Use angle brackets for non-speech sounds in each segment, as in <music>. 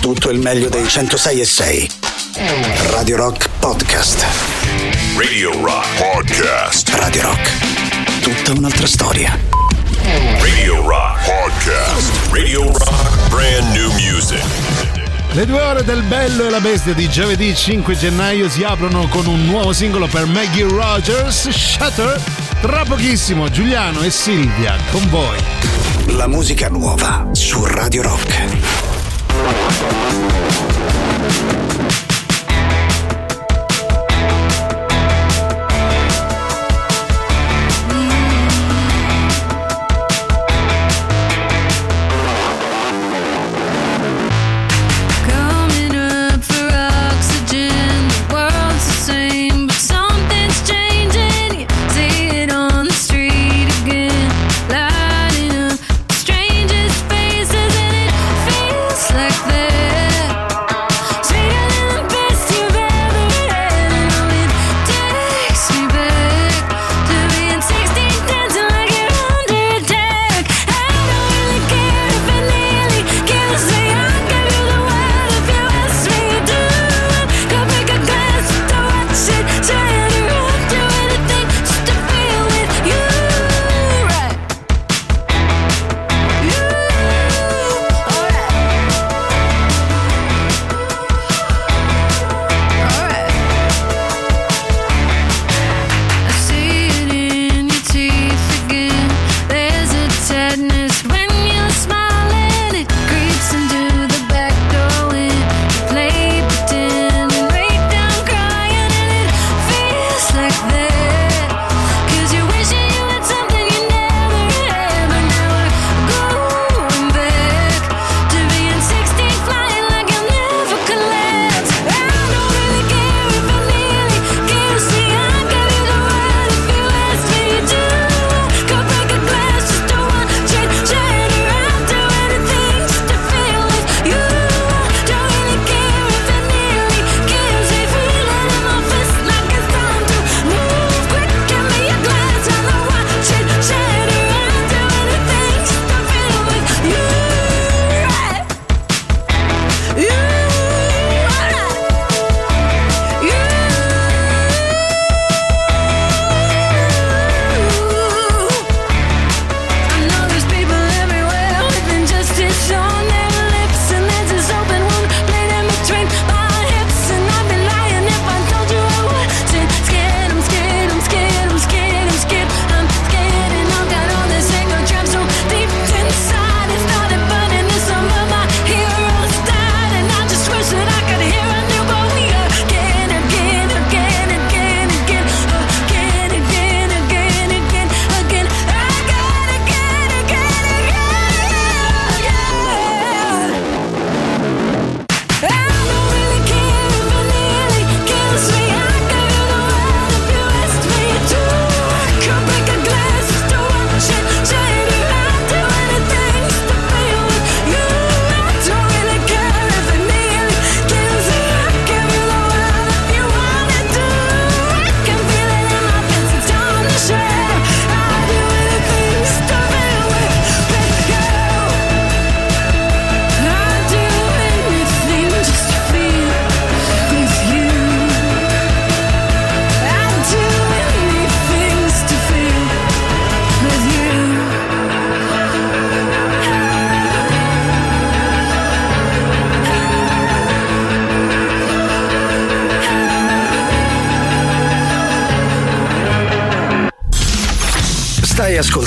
tutto il meglio dei 106 e 6. Radio Rock Podcast. Radio Rock Podcast. Radio Rock. Tutta un'altra storia. Radio Rock Podcast. Radio Rock Brand New Music. Le due ore del bello e la bestia di giovedì 5 gennaio si aprono con un nuovo singolo per Maggie Rogers, Shutter. Tra pochissimo Giuliano e Silvia con voi. La musica nuova su Radio Rock. Thank you.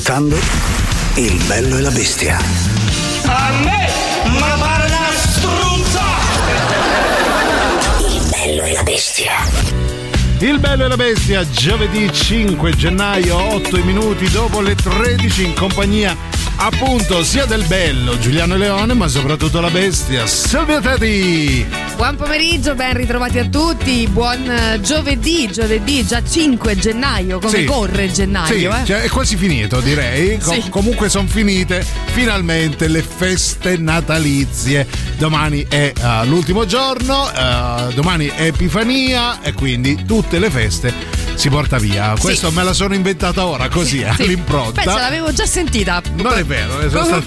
Ascoltando Il bello e la bestia. A me, ma pare una struzza! Il bello e la bestia. Il bello e la bestia, giovedì 5 gennaio, 8 minuti dopo le 13 in compagnia appunto sia del bello Giuliano Leone, ma soprattutto la bestia Silvia Teti. Buon pomeriggio, ben ritrovati a tutti. Buon eh, giovedì, giovedì già 5 gennaio, come sì. corre gennaio. Sì, eh? cioè è quasi finito direi. Com- sì. Comunque sono finite finalmente le feste natalizie. Domani è uh, l'ultimo giorno, uh, domani è Epifania e quindi tutte le feste si porta via. Questo me la sono inventata ora così, sì. all'impronta. Pensa, l'avevo già sentita. Non è vero, è stato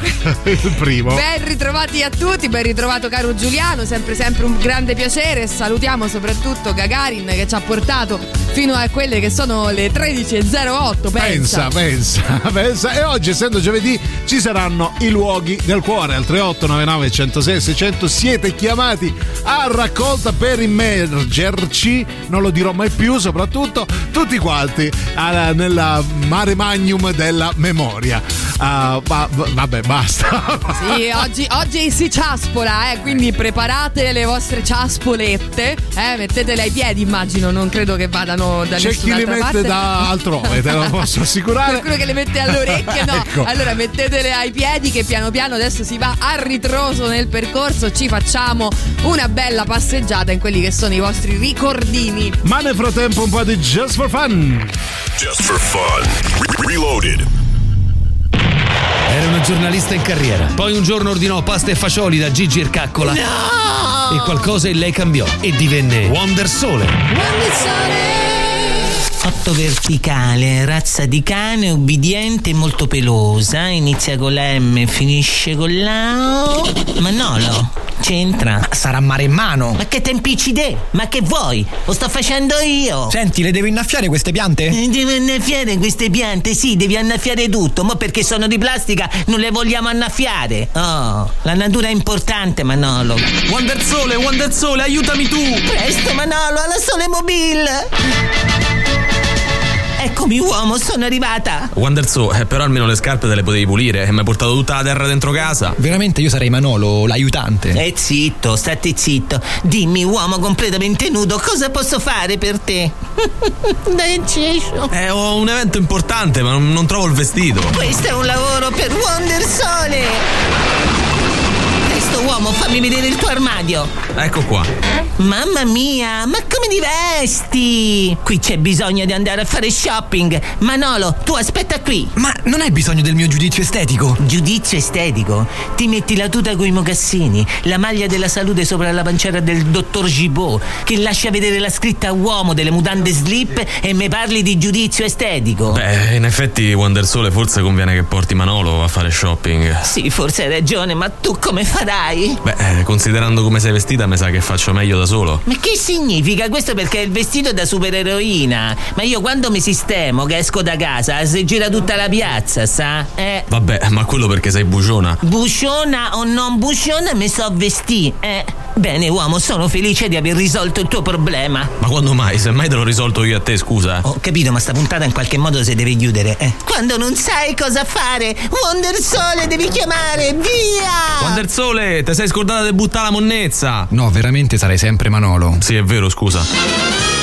il primo. Ben ritrovati a tutti, ben ritrovato caro Giuliano, sempre sempre un grande piacere. Salutiamo soprattutto Gagarin che ci ha portato fino a quelle che sono le 13.08. Pensa. pensa, pensa, <laughs> pensa. E oggi, essendo giovedì, ci saranno i luoghi del cuore al 3899 106 600. Siete chiamati a raccolta per immergerci, non lo dirò mai più, soprattutto tutti quanti alla, nella mare magnum della memoria. Uh, va, vabbè, basta. <laughs> Sì, oggi, oggi, si ciaspola, eh, quindi preparate le vostre ciaspolette, eh, mettetele ai piedi, immagino, non credo che vadano da C'è chi le mette parte. da altrove, te lo <laughs> posso assicurare. Qualcuno che le mette alle orecchie, no. ecco. Allora mettetele ai piedi che piano piano adesso si va a ritroso nel percorso, ci facciamo una bella passeggiata in quelli che sono i vostri ricordini. Ma nel frattempo un po' di Just for Fun. Just for Fun. Reloaded. Era una giornalista in carriera. Poi un giorno ordinò pasta e fagioli da Gigi Ercaccola. No! E qualcosa in lei cambiò e divenne Wonder Sole. Wonder Sole! Fatto verticale, razza di cane, ubbidiente e molto pelosa. Inizia con la M e finisce con la O. Manolo, c'entra. Sarà mare in mano. Ma che tempicide? Ma che vuoi? Lo sto facendo io. Senti, le devo innaffiare queste piante? Eh, devo innaffiare queste piante, sì, devi annaffiare tutto. Ma perché sono di plastica non le vogliamo annaffiare. Oh, la natura è importante, Manolo. Wonder Sole, Wonder Sole, aiutami tu! Presto, Manolo, alla Sole Mobile! Eccomi uomo, sono arrivata. Wanderso, eh, però almeno le scarpe te le potevi pulire e mi hai portato tutta la terra dentro casa. Veramente io sarei Manolo, l'aiutante. Eh zitto, state zitto. Dimmi uomo completamente nudo, cosa posso fare per te? <laughs> Dai, cesso. Eh, ho un evento importante, ma non, non trovo il vestito. Questo è un lavoro per Wonder Sole uomo, fammi vedere il tuo armadio. Ecco qua. Mamma mia, ma come ti vesti? Qui c'è bisogno di andare a fare shopping. Manolo, tu aspetta qui. Ma non hai bisogno del mio giudizio estetico? Giudizio estetico? Ti metti la tuta coi mocassini, la maglia della salute sopra la pancera del dottor Gibault, che lascia vedere la scritta uomo delle mutande slip e mi parli di giudizio estetico. Beh, in effetti, Wonder Sole, forse conviene che porti Manolo a fare shopping. Sì, forse hai ragione, ma tu come farai? Beh, considerando come sei vestita, mi sa che faccio meglio da solo. Ma che significa? Questo perché il vestito è da supereroina. Ma io quando mi sistemo, che esco da casa, si gira tutta la piazza, sa? Eh. Vabbè, ma quello perché sei buciona. Buciona o non buciona, mi so vestì, eh. Bene, uomo, sono felice di aver risolto il tuo problema. Ma quando mai? Se mai te l'ho risolto io a te, scusa. Ho capito, ma sta puntata in qualche modo si deve chiudere, eh. Quando non sai cosa fare, Wonder Sole devi chiamare, via! Wonder Sole, ti sei scordata di buttare la monnezza. No, veramente sarei sempre Manolo. Sì, è vero, scusa.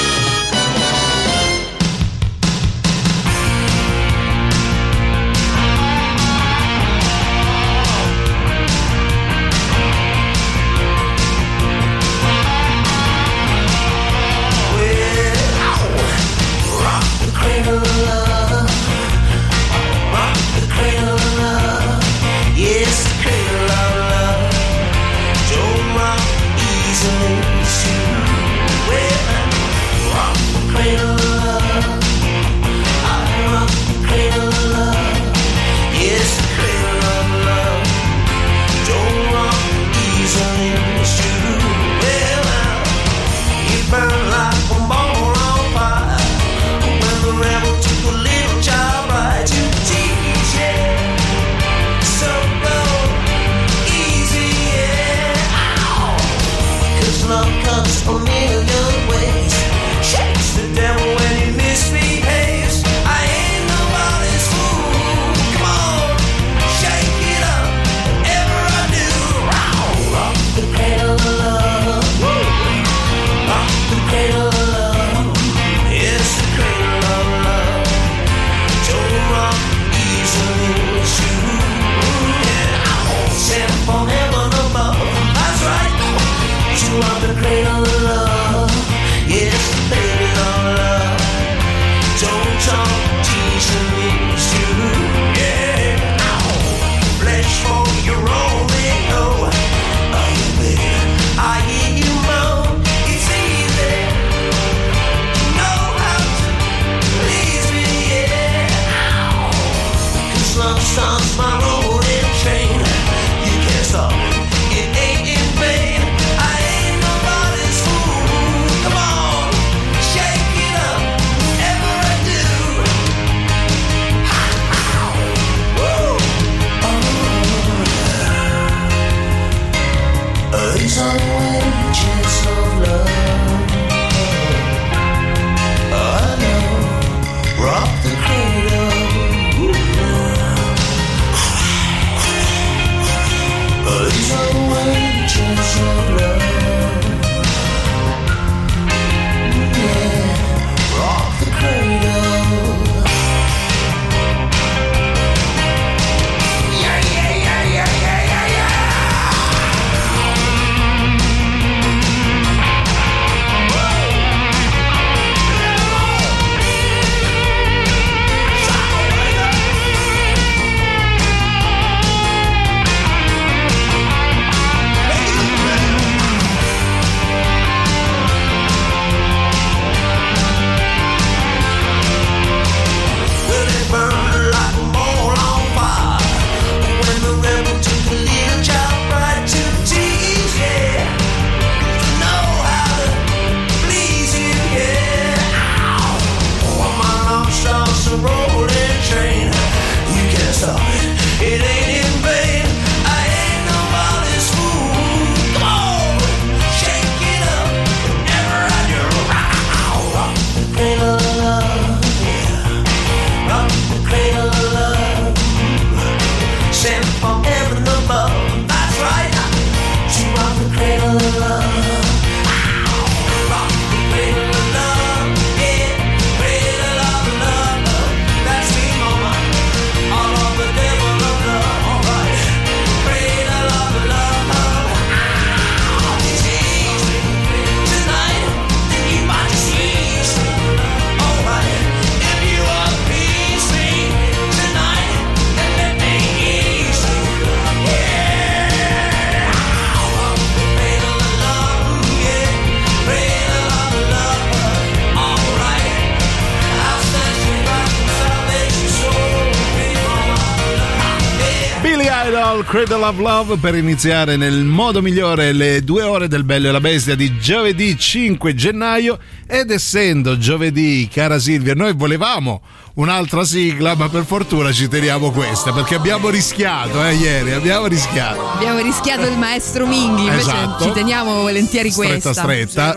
Of Love per iniziare nel modo migliore le due ore del Bello e la Bestia di giovedì 5 gennaio ed essendo giovedì, cara Silvia, noi volevamo un'altra sigla ma per fortuna ci teniamo questa perché abbiamo rischiato eh, ieri, abbiamo rischiato. Abbiamo rischiato il maestro Minghi, invece Esatto. ci teniamo volentieri Stretta questa. stretta.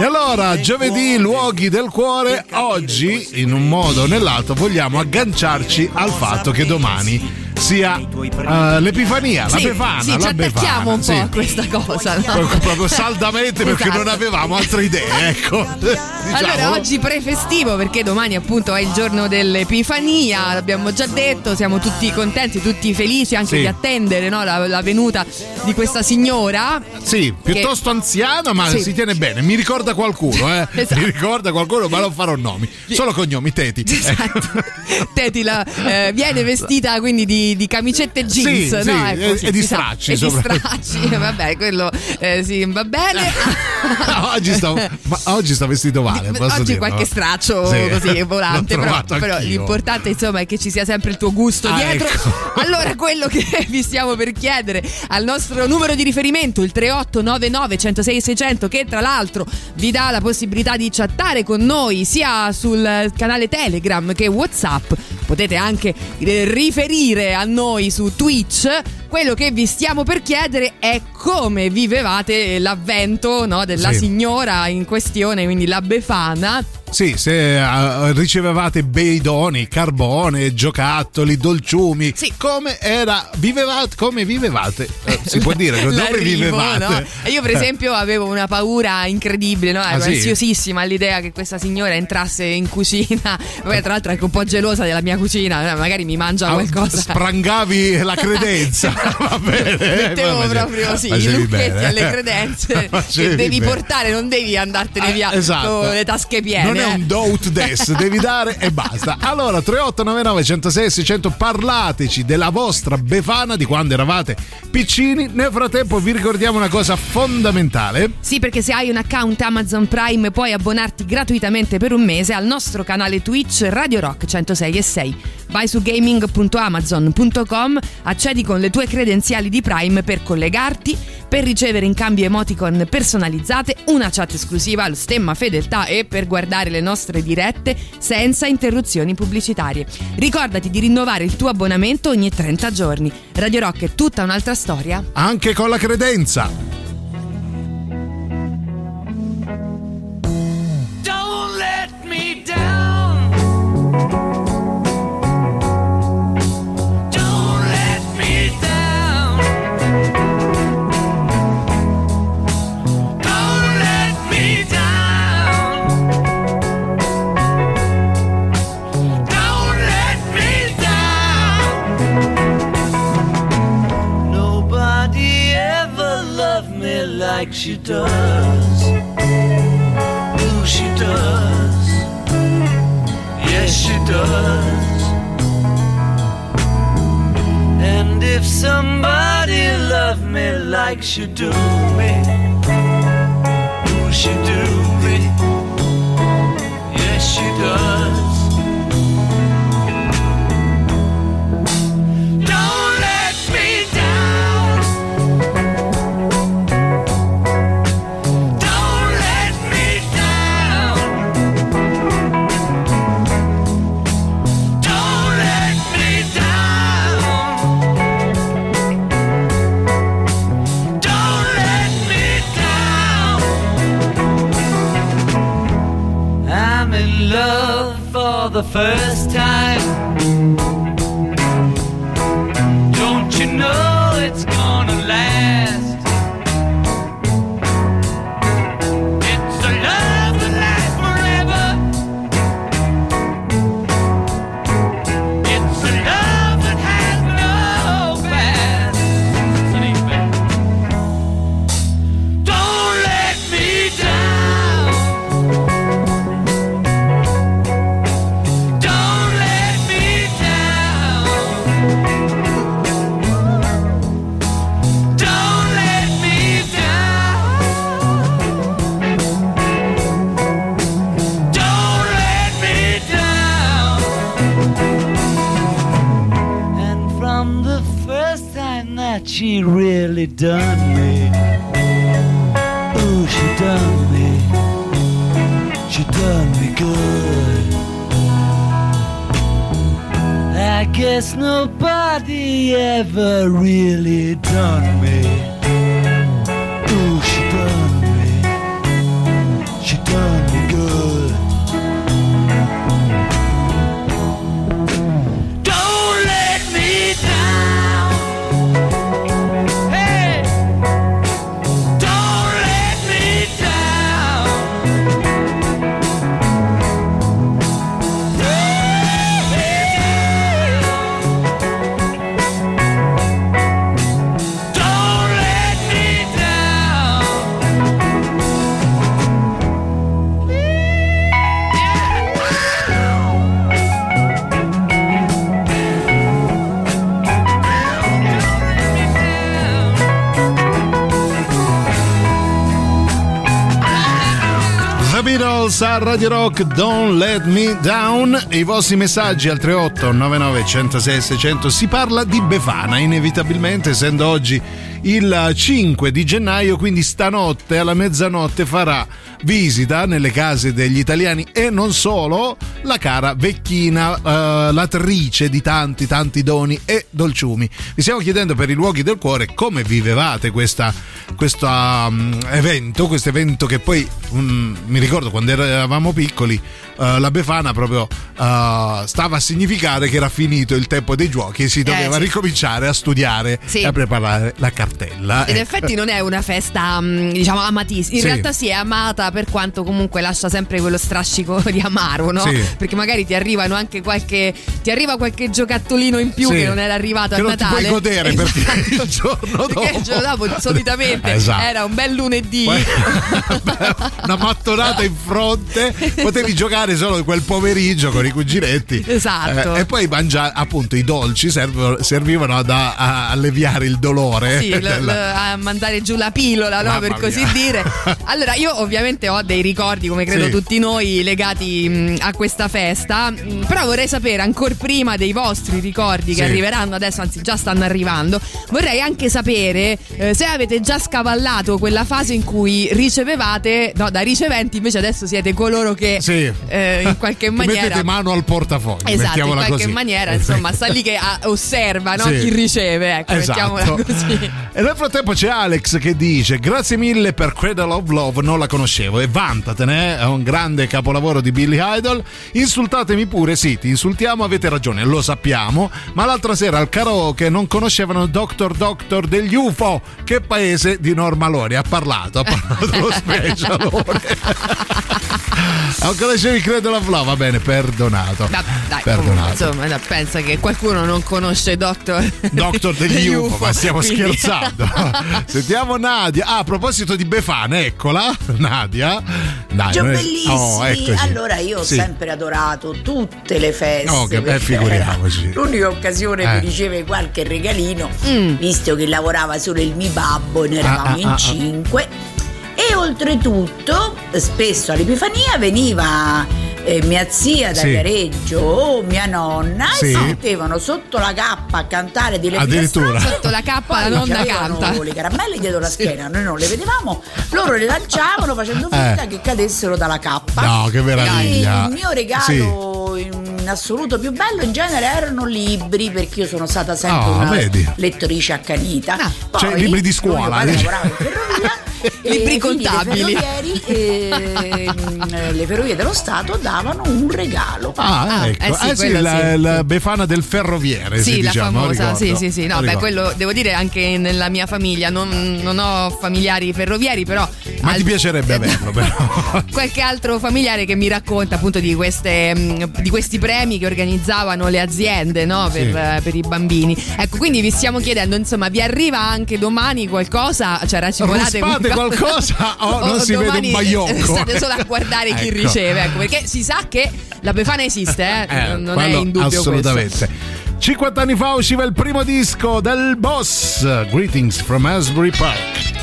E allora, giovedì, luoghi del cuore, oggi in un modo o nell'altro vogliamo agganciarci al fatto che domani sia eh, l'Epifania, la Sì, Befana, sì, ci la attacchiamo Befana. un po' sì. a questa cosa. no? Proprio, proprio <laughs> saldamente perché Esatto. non avevamo altre idee, ecco. <laughs> Allora, Diciamolo. oggi prefestivo perché domani appunto è il giorno dell'Epifania, l'abbiamo già detto, siamo tutti contenti, tutti felici anche Sì. di attendere no, la, la venuta di questa signora. Sì, piuttosto anziana, ma Sì. si tiene bene. Mi ricorda qualcuno, eh. <laughs> Esatto. Mi ricorda qualcuno, ma non farò nomi. Solo cognomi, Teti. Esatto. Teti la, eh, viene vestita quindi di, di camicette e jeans, Sì, no? sì, Ecco, e- sì, e di stracci, E di stracci, <laughs> vabbè, quello eh, sì, va bene. <laughs> oggi, sto, ma oggi sto vestito male. Oggi dirlo. qualche straccio Sì. così <laughs> volante, però, però l'importante insomma è che ci sia sempre il tuo gusto Ah, dietro. ecco. Allora quello che vi stiamo per chiedere al nostro numero di riferimento, il 3899 106 600 che tra l'altro vi dà la possibilità di chattare con noi sia sul canale Telegram che Whatsapp. Potete anche eh, riferire a noi su Twitch. Quello che vi stiamo per chiedere è come vivevate l'avvento no, della Sì. signora in questione, quindi la Befana. Sì, se eh, ricevevate bei doni, carbone, giocattoli, dolciumi, Sì. come era, vivevate, come vivevate? Eh, si può dire, <laughs> dove vivevate? no? Io, per esempio, avevo una paura incredibile, no? Ero Ah, sì? ansiosissima all'idea che questa signora entrasse in cucina. <laughs> Poi, tra l'altro, anche un po' gelosa della mia cucina, eh, magari mi mangia Ah, qualcosa. Sprangavi la <laughs> credenza, va bene. Mettevo va bene. proprio sì, i lucchetti bene. alle credenze che devi bene. portare, non devi andartene Eh, via esatto. con le tasche piene. Non è eh. un doubt des, <laughs> devi dare e basta. Allora, 3899 106 600, parlateci della vostra befana di quando eravate piccini. Nel frattempo vi ricordiamo una cosa fondamentale. Sì, perché se hai un account Amazon Prime puoi abbonarti gratuitamente per un mese al nostro canale Twitch Radio Rock 106 e 6. Vai su gaming.amazon.com, accedi con le tue credenziali di Prime per collegarti, per ricevere in cambio emoticon personalizzate, una chat esclusiva, lo stemma fedeltà e per guardare le nostre dirette senza interruzioni pubblicitarie. Ricordati di rinnovare il tuo abbonamento ogni 30 giorni. Radio Rock è tutta un'altra storia. Anche con la credenza. Don't let me down. She does. Ooh, she does. Yes, she does. And if somebody loved me like she do me, ooh, she do me. Yes, she does. First Radio Rock Don't Let Me Down. E i vostri messaggi al 38 99 106 600 si parla di Befana inevitabilmente essendo oggi il 5 di gennaio quindi stanotte alla mezzanotte farà visita nelle case degli italiani e non solo la cara vecchina eh, latrice di tanti tanti doni e dolciumi. Vi stiamo chiedendo per i luoghi del cuore come vivevate questa, questo um, evento questo evento che poi um, mi ricordo quando eravamo piccoli eh, la Befana proprio eh, stava a significare che era finito il tempo dei giochi e si doveva sì. ricominciare a studiare Sì. e a preparare la cartella In Ecco. effetti non è una festa, mh, diciamo, amatissima. In Sì. realtà sì, è amata per quanto comunque lascia sempre quello strascico <laughs> di amaro, no? Perché magari ti arrivano anche qualche. Ti arriva qualche giocattolino in più che non era arrivato Che a Natale. puoi godere perché Esatto. il giorno <laughs> Perché il dopo- giorno dopo solitamente <laughs> Esatto. era un bel lunedì. Una mattonata in fronte potevi giocare solo quel pomeriggio con i cuginetti Esatto. Eh, e poi mangiare appunto i dolci serv- servivano ad a, a alleviare il dolore Sì, l- <laughs> della- l- a mandare giù la pillola, no, per così mia. dire. <laughs> Allora, io ovviamente ho dei ricordi, come credo Sì. tutti noi, legati mh, a questa festa. mh, però vorrei sapere, ancora prima dei vostri ricordi che Sì. arriveranno adesso, anzi già stanno arrivando, vorrei anche sapere eh, se avete già scavallato quella fase in cui ricevevate, no, da riceventi, invece adesso siete coloro che Sì. eh, in qualche <laughs> Che maniera. mettete mano al portafoglio Esatto, in qualche così. maniera, insomma, <laughs> sta lì che ah, osserva no? Sì. chi riceve, ecco, Esatto. così. E nel frattempo c'è Alex che dice: Grazie mille per Cradle of Love, non la conoscevo e vantatene, è un grande capolavoro di Billy Idol. Insultatemi pure, sì, ti insultiamo, avete ragione, lo sappiamo. Ma l'altra sera al karaoke non conoscevano Doctor Doctor degli UFO. Che paese di Norma Lori ha parlato, ha parlato dello <laughs> special. Non <laughs> conoscevi Cradle of Love, va bene, perdonato. Da- dai, comunque, perdonato. insomma, da- pensa che qualcuno non conosce Doctor, <laughs> Doctor degli UFO, ma stiamo quindi- scherzando. <laughs> Sentiamo Nadia. Ah, a proposito di Befana, eccola, Nadia. Dai, Gio bellissimi, Oh, eccoci. allora io ho Sì. sempre adorato tutte le feste. Oh, che- eh, perché figuriamoci. L'unica occasione Eh. per ricevere qualche regalino, Mm. visto che lavorava solo il mio babbo, ne eravamo Ah, ah, in ah, ah. cinque. Oltretutto, spesso all'Epifania veniva eh, mia zia da Sì. Viareggio o mia nonna Sì. e si mettevano sotto la cappa a cantare delle Addirittura. filastrocche. Sotto la cappa la Poi nonna canta. le caramelle dietro la schiena, noi non le vedevamo, loro le lanciavano facendo finta Eh. che cadessero dalla cappa. No, che meraviglia. E il mio regalo in assoluto più bello in genere erano libri, perché io sono stata sempre Ah, una vedi. lettrice accanita. Ah. Cioè, libri di scuola, mio padre <laughs> <laughs> Libri contabili. Le ferrovieri, ehm, le ferrovie dello Stato davano un regalo. Ah, Ah, ecco. eh sì, Eh sì, quello la, sì. la Befana del ferroviere. Sì, la diciamo, famosa, sì, sì, sì. No, beh, Ricordo. quello devo dire anche nella mia famiglia. Non, non ho familiari ferroviari, però. Ma ti al- piacerebbe averlo, <laughs> però. qualche altro familiare che mi racconta appunto di, queste, mh, di questi premi che organizzavano le aziende no, per, Sì. eh, per i bambini. Ecco, quindi vi stiamo chiedendo, insomma, vi arriva anche domani qualcosa? Cioè, racimolate Ruspate qualcosa <laughs> o non si vede un baiocco? <laughs> State solo a guardare chi Ecco. riceve, ecco, perché si sa che la Befana esiste, eh? Eh, non è in dubbio assolutamente. 50 anni fa usciva il primo disco del boss Greetings from Asbury Park.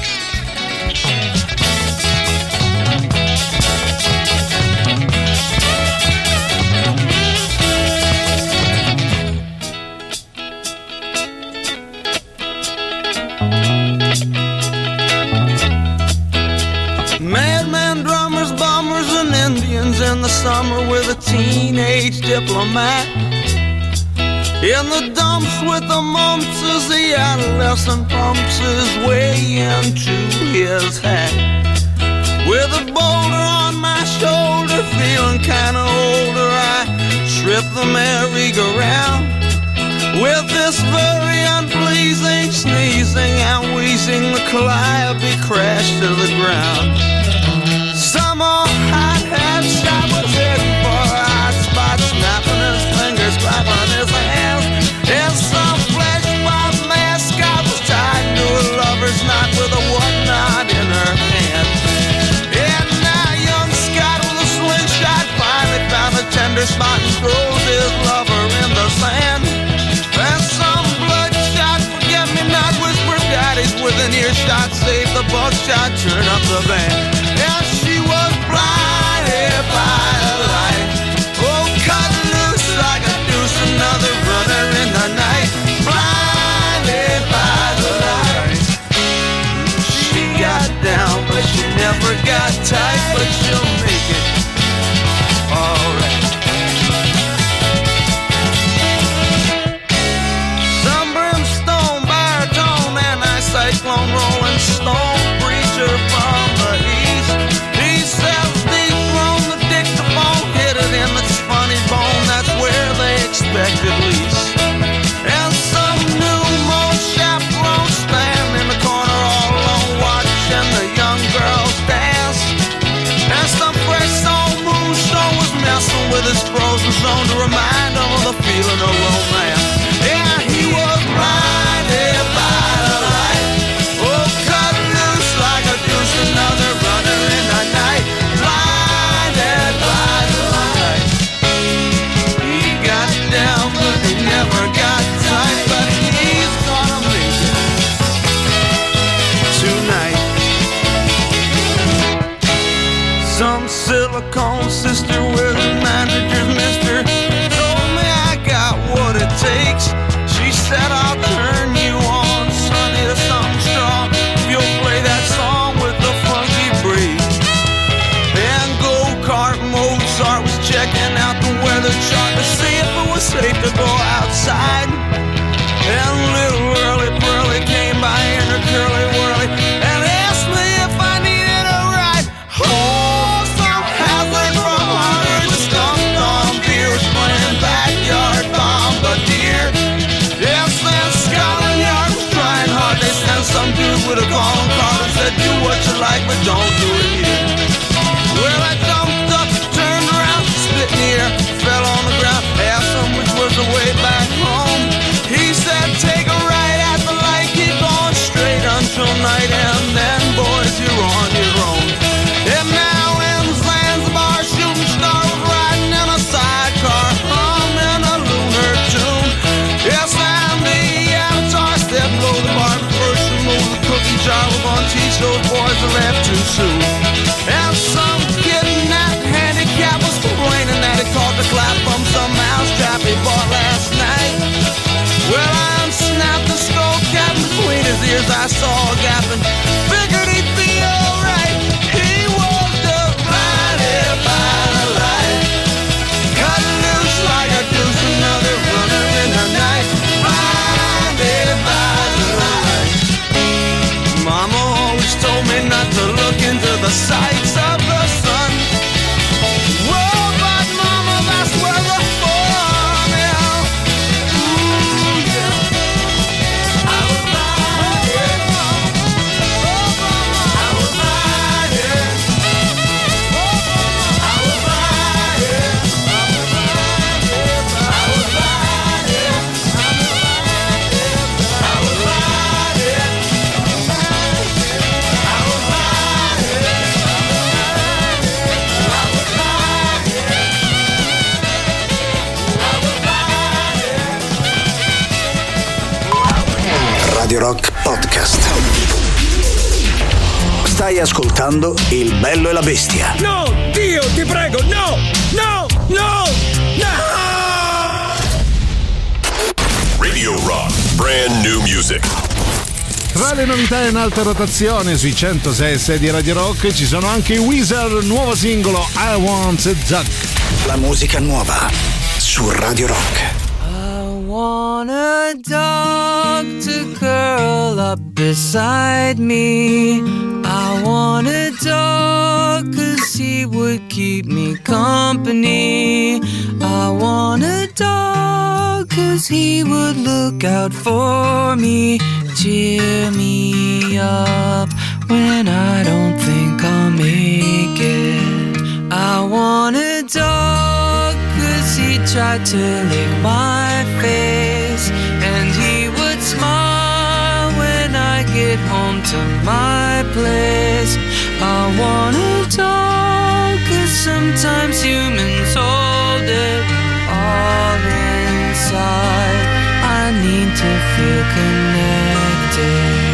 summer with a teenage diplomat. In the dumps with the mumps as the adolescent pumps his way into his hat. With a boulder on my shoulder, feeling kinda older, I trip the merry-go-round. With this very unpleasing sneezing and wheezing, the calliope crashed to the ground. Summer hot hat shop watching for hot spots snapping his fingers, clapping his hands. Some I was tied to a lover's knot with a in her hand. And young Scott with a slingshot finally found a tender spot and his lover in the sand. And some bloodshot forget-me-not with an earshot, save the buckshot, turn up the band. never got tight, but you'll known to remind all the feeling of romance. left too soon. Ascoltando Il bello e la bestia. No, Dio, ti prego, no! No! No! No! Radio Rock, brand new music. Tra le novità in alta rotazione sui 106 di Radio Rock ci sono anche i Weezer, nuovo singolo I Want a Duck. La musica nuova su Radio Rock. want a dog to curl up beside me. I want a dog cause he would keep me company. I want a dog cause he would look out for me, cheer me up when I don't think I'll make it. I want a dog cause he tried to lick my face get home to my place. I wanna dog cause sometimes humans hold it all inside. I need to feel connected.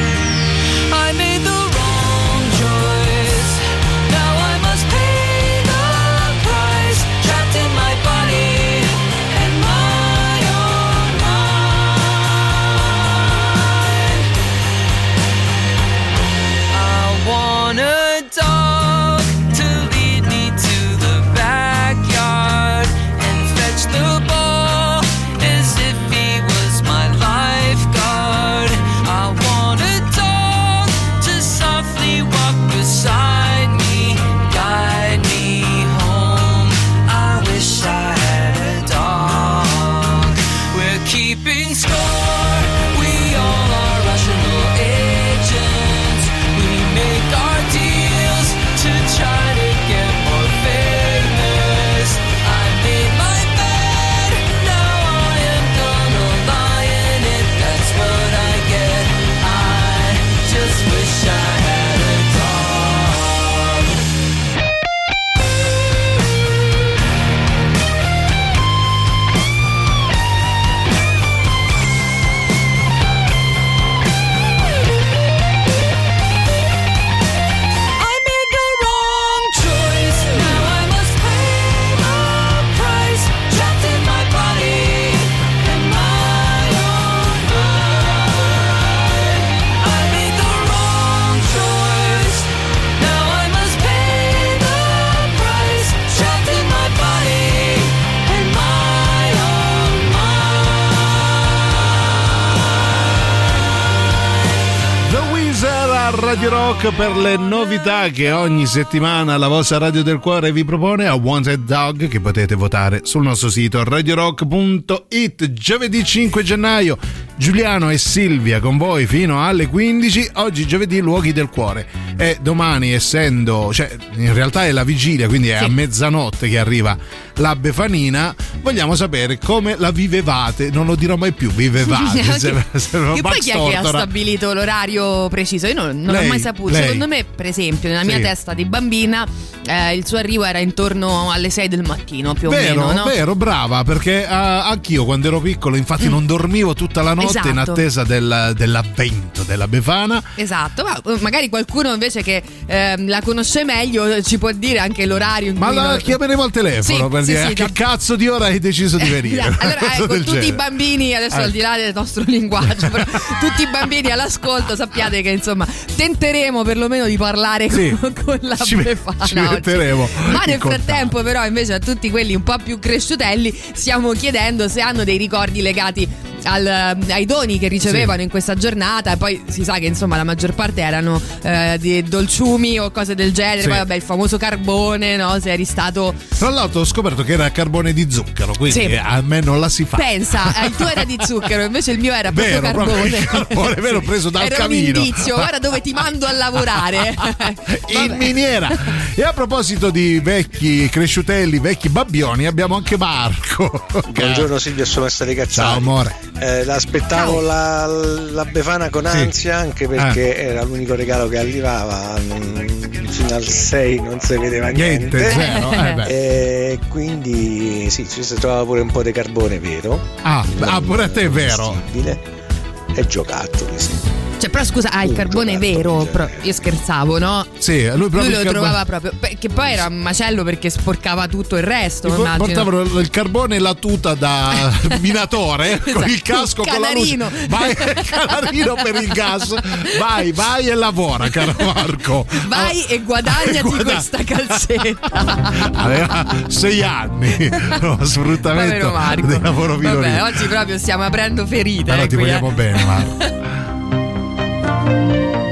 Rock per le novità che ogni settimana la vostra radio del cuore vi propone a Wanted Dog che potete votare sul nostro sito radiorock.it giovedì 5 gennaio Giuliano e Silvia con voi fino alle 15 oggi giovedì luoghi del cuore. E domani essendo cioè in realtà è la vigilia quindi è a mezzanotte che arriva la Befanina vogliamo sapere come la vivevate non lo dirò mai più vivevate Anche- <laughs> se- se non che poi chi è che ha stabilito l'orario preciso? Io non, non Lei, l'ho mai saputo. lei. Secondo me, per esempio, nella mia Sì. testa di bambina, eh, il suo arrivo era intorno alle 6 del mattino, più o Vero, meno. No? vero, brava, perché eh, anch'io quando ero piccolo, infatti, non dormivo tutta la notte in Esatto. attesa del- dell'avvento della Befana. Esatto, ma eh, magari qualcuno invece che ehm, la conosce meglio ci può dire anche l'orario in Ma cui la lo- chiameremo al telefono Sì, per sì, dire sì, "A che no. cazzo di ora hai deciso di venire. Allora, <laughs> ecco, tutti i genere. bambini, adesso Eh. al di là del nostro <laughs> linguaggio, però, tutti i bambini all'ascolto sappiate che insomma tenteremo perlomeno di parlare Sì. con, con la Ci- Befana ci metteremo Ma nel frattempo, però, invece a tutti quelli un po' più cresciutelli, stiamo chiedendo se hanno dei ricordi legati al- ai doni che ricevevano Sì. in questa giornata. E poi si sa che insomma la maggior parte erano eh, di dolciumi o cose del genere. Sì. Poi, vabbè, il famoso carbone, no? Se eri stato Tra l'altro ho scoperto che era carbone di zucchero, quindi Sì. a me non la si fa. Pensa, eh, il tuo era di <laughs> zucchero, invece il mio era proprio Vero, proprio carbone. il carbone vero preso dal era camino. un indizio, guarda dove ti mando a lavorare. <laughs> in miniera. E a proposito di vecchi cresciutelli, vecchi babbioni, abbiamo anche Marco. <laughs> Buongiorno Silvia, sono Maestà Cazzari. Ciao amore. Eh, l'aspettavo la, la Befana con Sì. ansia anche perché era l'unico regalo che arrivava. non- fino al 6 non si vedeva niente. Niente, zero, eh e <laughs> quindi sì, ci si trovava pure un po' di carbone vero. Ah, ah, pure a te è vero. E giocattoli, sì. Cioè, però scusa, ah, il carbone vero. però- io scherzavo, no? Sì, lui proprio Lui il lo carbone- trovava proprio. Che poi era un macello perché sporcava tutto il resto. Po-. Portavano il carbone e la tuta da <laughs> minatore con il casco con la luce. Vai, <laughs> canarino per il gas. Vai, vai e lavora, caro Marco. Vai e guadagnati Guada- questa calzetta. <laughs> Aveva sei anni. No, sfruttamento Marco. del lavoro Vabbè, minorile. oggi proprio stiamo aprendo ferite. Però eh, ti qui, eh. vogliamo bene, Marco. Música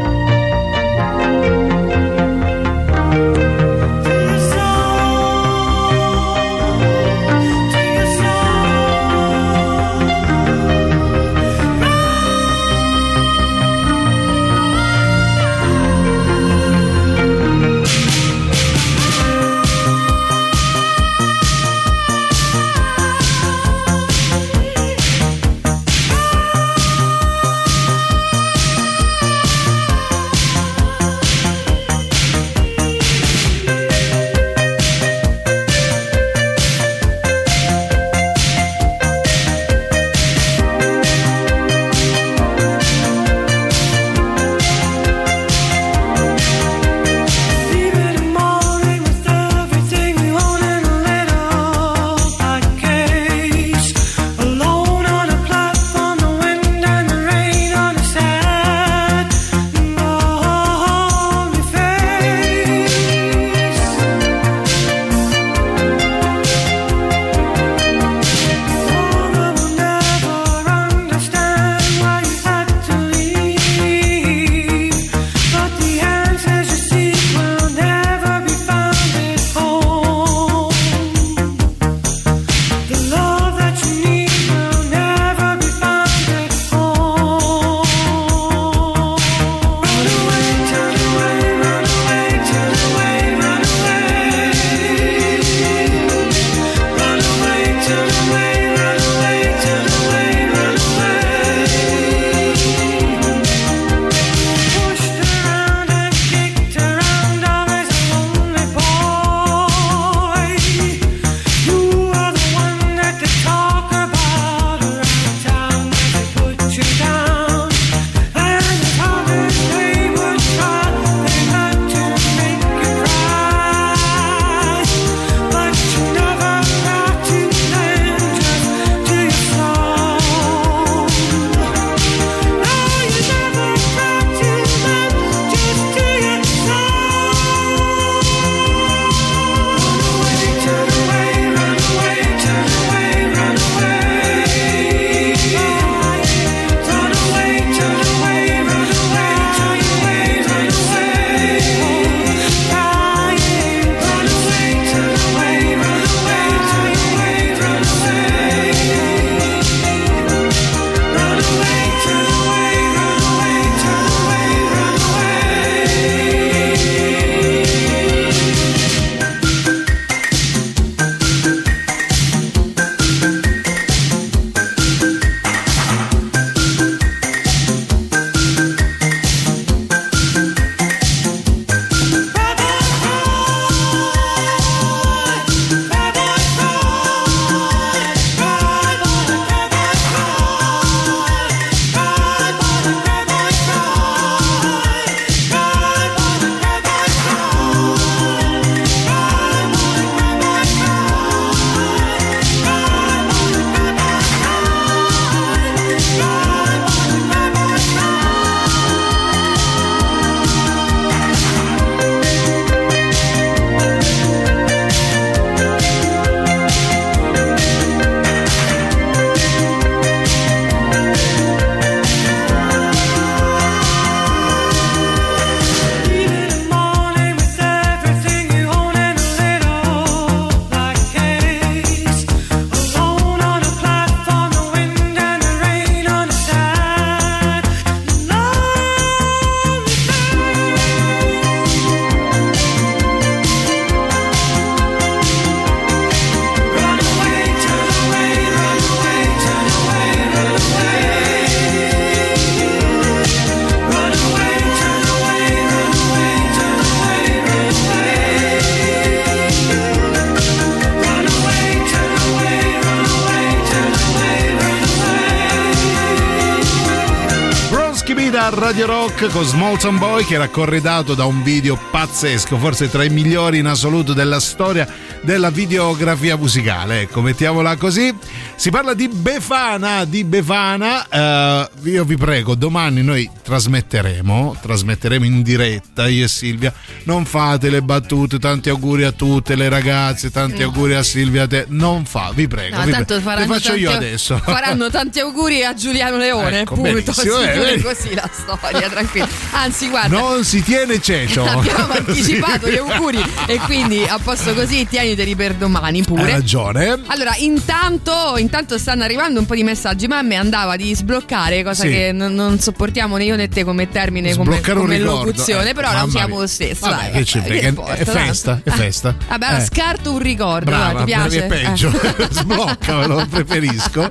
Rock con Smolton Boy che era corredato da un video pazzesco, forse tra i migliori in assoluto della storia della videografia musicale. Ecco, mettiamola così. Si parla di Befana, di Befana. eh, io vi prego, domani noi trasmetteremo, trasmetteremo in diretta io e Silvia. Non fate le battute, tanti auguri a tutte le ragazze, tanti No. auguri a Silvia. Te. Non fa, vi prego. No, vi tanto prego. Le faccio io adesso. Faranno tanti auguri a Giuliano Leone, Ecco, punto. benissimo, Si eh, così la storia, tranquillo. Anzi, guarda. Non si tiene cecio. <laughs> Abbiamo <laughs> anticipato Sì. gli auguri e quindi a posto così tieniteli per domani Hai pure. ragione. Allora, intanto, intanto stanno arrivando un po' di messaggi, ma a me andava di sbloccare, cosa Sì. che non, non sopportiamo né io né te come termine, come, come locuzione, eh, però la usiamo lo stesso. Vabbè, dai, che frega, importa, è festa, è festa. Vabbè, allora Eh. scarto un ricordo, Brava, va, ti piace? è peggio. <laughs> Eh. Sbloccamelo, preferisco.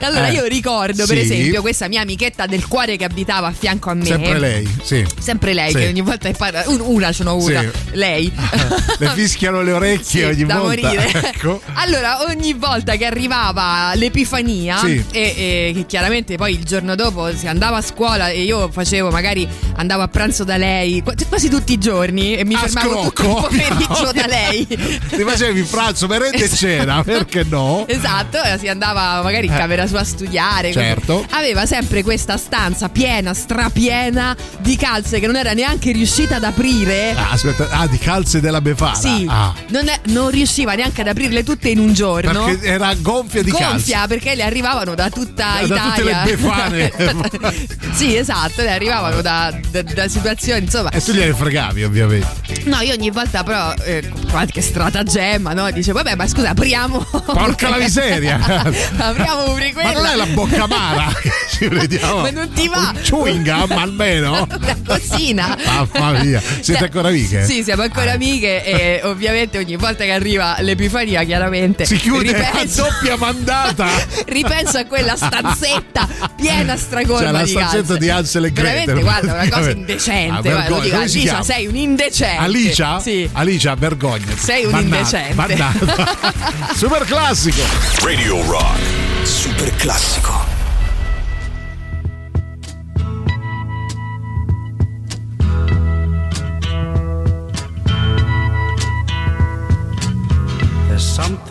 Allora Eh, io ricordo, per sì. esempio, questa mia amichetta del cuore che abitava a fianco a me. Sempre lei, sì. Sempre lei, Sì. che ogni volta che parla. un- una ce n'ho una, Sì. lei. <laughs> Le fischiano le orecchie Sì, ogni da volta. morire. <laughs> Ecco. Allora, ogni volta che arrivava l'Epifania, Sì. e, e che chiaramente poi il giorno dopo si andava a scuola e io facevo, magari andavo a pranzo da lei qu- quasi tutti i giorni e mi A fermavo tutto il scrocco. pomeriggio da lei. <laughs> Ti facevi pranzo, merenda e cena, perché no? Esatto, si andava magari in Eh. camera sua a studiare. Certo. Aveva sempre questa stanza piena, strapiena di calze che non era neanche riuscita ad aprire. Ah, aspetta, ah, di calze della Befana. Sì, Ah, non, è- non riusciva neanche ad aprirle tutte in un giorno. perché era gonfia di Gonfia calze. perché le arrivavano da tutta Da- da tutte Italia. le befane. <laughs> sì, esatto, le arrivavano da, da- da situazioni, insomma. E tu gliene fregavi, ovviamente. No, io ogni volta però eh, qualche stratagemma, no? Dice, vabbè, ma scusa, apriamo. Porca la miseria. <laughs> apriamo pure quella. Ma non è la bocca amara <laughs> che ci vediamo. Ma non ti va. Un chewing gum almeno. <laughs> Una cosina. Mamma mia, siete Cioè, ancora amiche? Sì, siamo ancora amiche e <laughs> ovviamente ogni volta che arriva l'Epifania, chiaramente Si chiude ripenso, a doppia mandata. <laughs> ripenso a quella stanzetta piena stracolma Cioè, la di stanzetta di Hansel e Veramente, Gretel, guarda, una cosa indecente. Ah, vergogna. dico, Alicia, chiama? sei un indecente. Alicia? Sì. Alicia, vergogna. Sei un indecente. Super classico. Radio Rock. Super classico.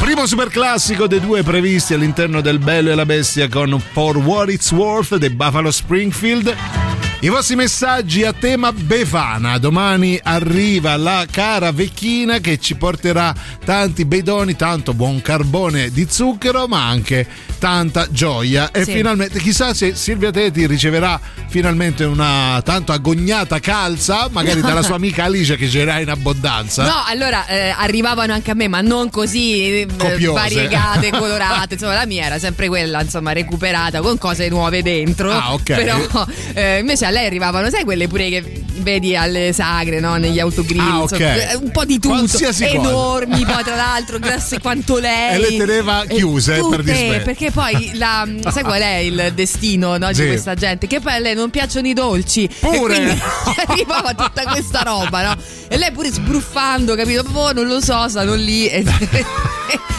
Primo super classico dei due previsti all'interno del Bello e la Bestia con For What It's Worth dei Buffalo Springfield. I vostri messaggi a tema Befana. Domani arriva la cara vecchina che ci porterà tanti bei doni, tanto buon carbone di zucchero, ma anche tanta gioia. E Sì. finalmente, chissà se Silvia Teti riceverà finalmente una tanto agognata calza, magari dalla sua <laughs> amica Alice che ce l'ha in abbondanza. No, allora eh, arrivavano anche a me, ma non così eh, Copiose. variegate, <laughs> colorate. Insomma, la mia era sempre quella, insomma, recuperata con cose nuove dentro. Ah, ok. Però eh, invece a lei arrivavano, sai, quelle pure che vedi alle sagre, no? Negli autogrill. Ah, ok. insomma, eh, un po' di tutto. Qualsiasi. Enormi, poi tra <laughs> l'altro, grosse quanto lei. E le teneva chiuse, per tutte, dispetto. Perché poi <laughs> la, sai qual è il destino no, Sì. di questa gente? Che poi a lei non piacciono i dolci. Pure. <laughs> Arrivava tutta questa roba, no? E lei pure sbruffando, capito? Boh, non lo so, stanno lì. E,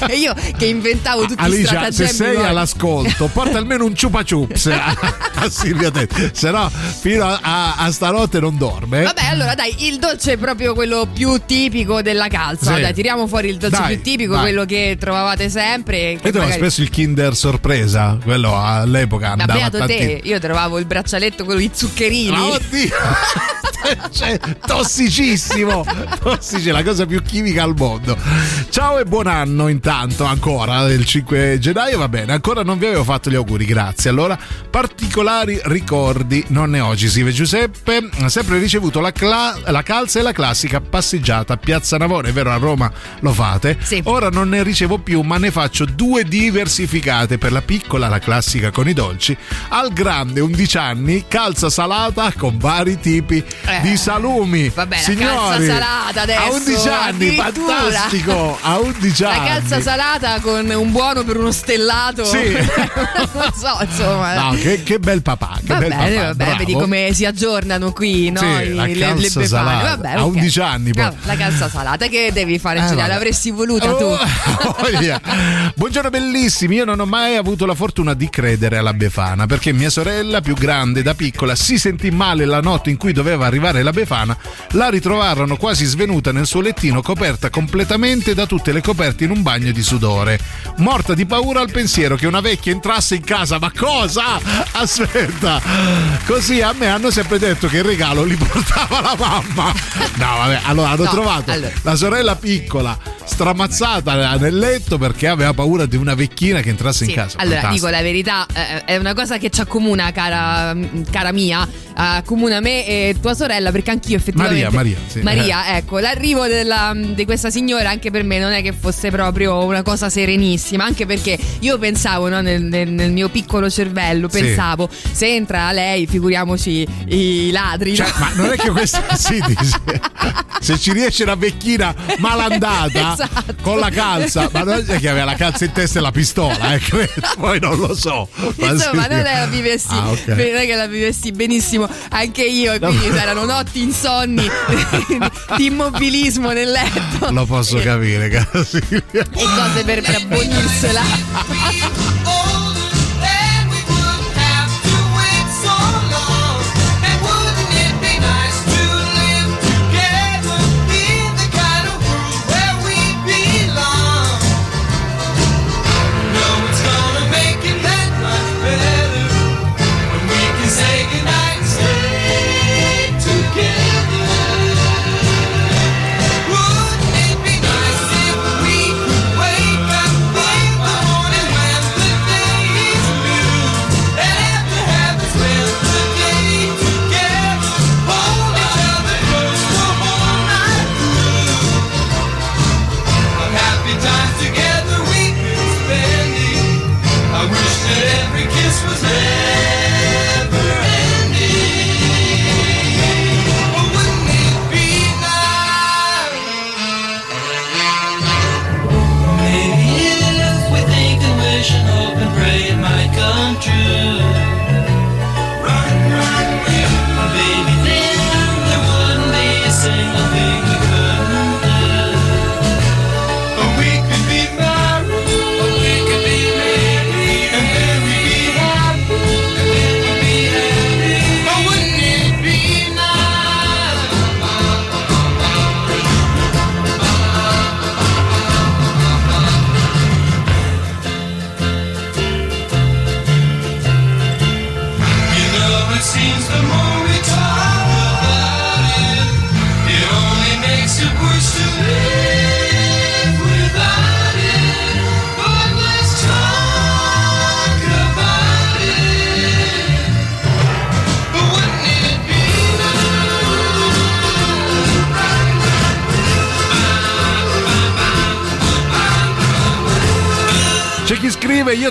e io che inventavo tutti i Alicia, se stratagemmi. sei nuovi. all'ascolto, porta almeno un ciupa chups a, <laughs> a Silvia Teti, se no fino a, a- a stanotte non dorme. Vabbè, allora dai, il dolce è proprio quello più tipico della calza. Sì. Dai, tiriamo fuori il dolce Dai, più tipico, vai. quello che trovavate sempre. Che Io trovo magari- spesso il Kinder sorpresa, quello all'epoca Ma andava beato tanti- te, io trovavo il braccialetto quello di zuccherini. Ma oddio! <laughs> Cioè, tossicissimo! Tossici, la cosa più chimica al mondo. Ciao e buon anno intanto, ancora il 5 gennaio, va bene, ancora non vi avevo fatto gli auguri, grazie. Allora, particolari ricordi, non ne ho, ci scrive Giuseppe, ha sempre ricevuto la, cla- la calza e la classica passeggiata a Piazza Navona, è vero a Roma lo fate? Ora non ne ricevo più, ma ne faccio due diversificate, per la piccola la classica con i dolci, al grande 11 anni, calza salata con vari tipi di salumi. Vabbè, Signori, calza salata adesso. A 11 anni, fantastico! A 11 La anni. Calza salata con un buono per uno stellato. Sì. <laughs> non so, insomma. No, che, che bel papà, che Va bel bene, papà. va bene, bravo. vedi come si aggiornano qui, no? Sì, I- le, le befane. Vabbè, A ok. 11 anni. Ah, La calza salata, che devi fare, Eh, vabbè. L'avresti voluta tu. Oh, <laughs> voglia. Buongiorno bellissimi, io non ho mai avuto la fortuna di credere alla Befana perché mia sorella più grande da piccola si sentì male la notte in cui doveva arrivare la Befana, la ritrovarono quasi svenuta nel suo lettino coperta completamente da tutte le coperte in un bagno di sudore, morta di paura al pensiero che una vecchia entrasse in casa, ma cosa? Aspetta, così a me hanno sempre detto che il regalo li portava la mamma. No, vabbè, allora hanno No, trovato allora. la sorella piccola stramazzata nel letto perché aveva paura di una vecchina che entrasse in Sì, casa. allora Fantastico. dico la verità, eh, è una cosa che ci accomuna, cara, cara mia, accomuna me e tua sorella, perché anch'io effettivamente. Maria, Maria, sì. Maria, ecco, l'arrivo della- di questa signora anche per me non è che fosse proprio una cosa serenissima, anche perché io pensavo, no, nel, nel- nel mio piccolo cervello, Sì. pensavo, se entra lei, figuriamoci i ladri. Cioè, no? ma non è che questa <laughs> si dice. Se ci riesce una vecchina malandata <laughs> Esatto. con la calza, ma non è che aveva la calza in testa e la pistola, eh. Poi non lo so. Ma Insomma, sì. non è la vivessi, Ah, ok. non è che la vivessi benissimo anche io, e quindi erano notti insonni <laughs> di immobilismo nel letto Lo posso capire, cara Silvia. E cose per, per <laughs>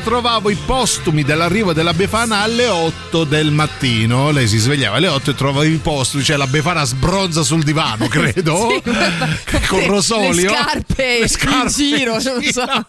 trovavo i postumi dell'arrivo della Befana alle 8 del mattino. Lei si svegliava alle 8 e trovava i postumi, cioè la Befana sbronza sul divano, <laughs> credo. Sì, con Rosolio. Le scarpe, Le scarpe in giro, non so.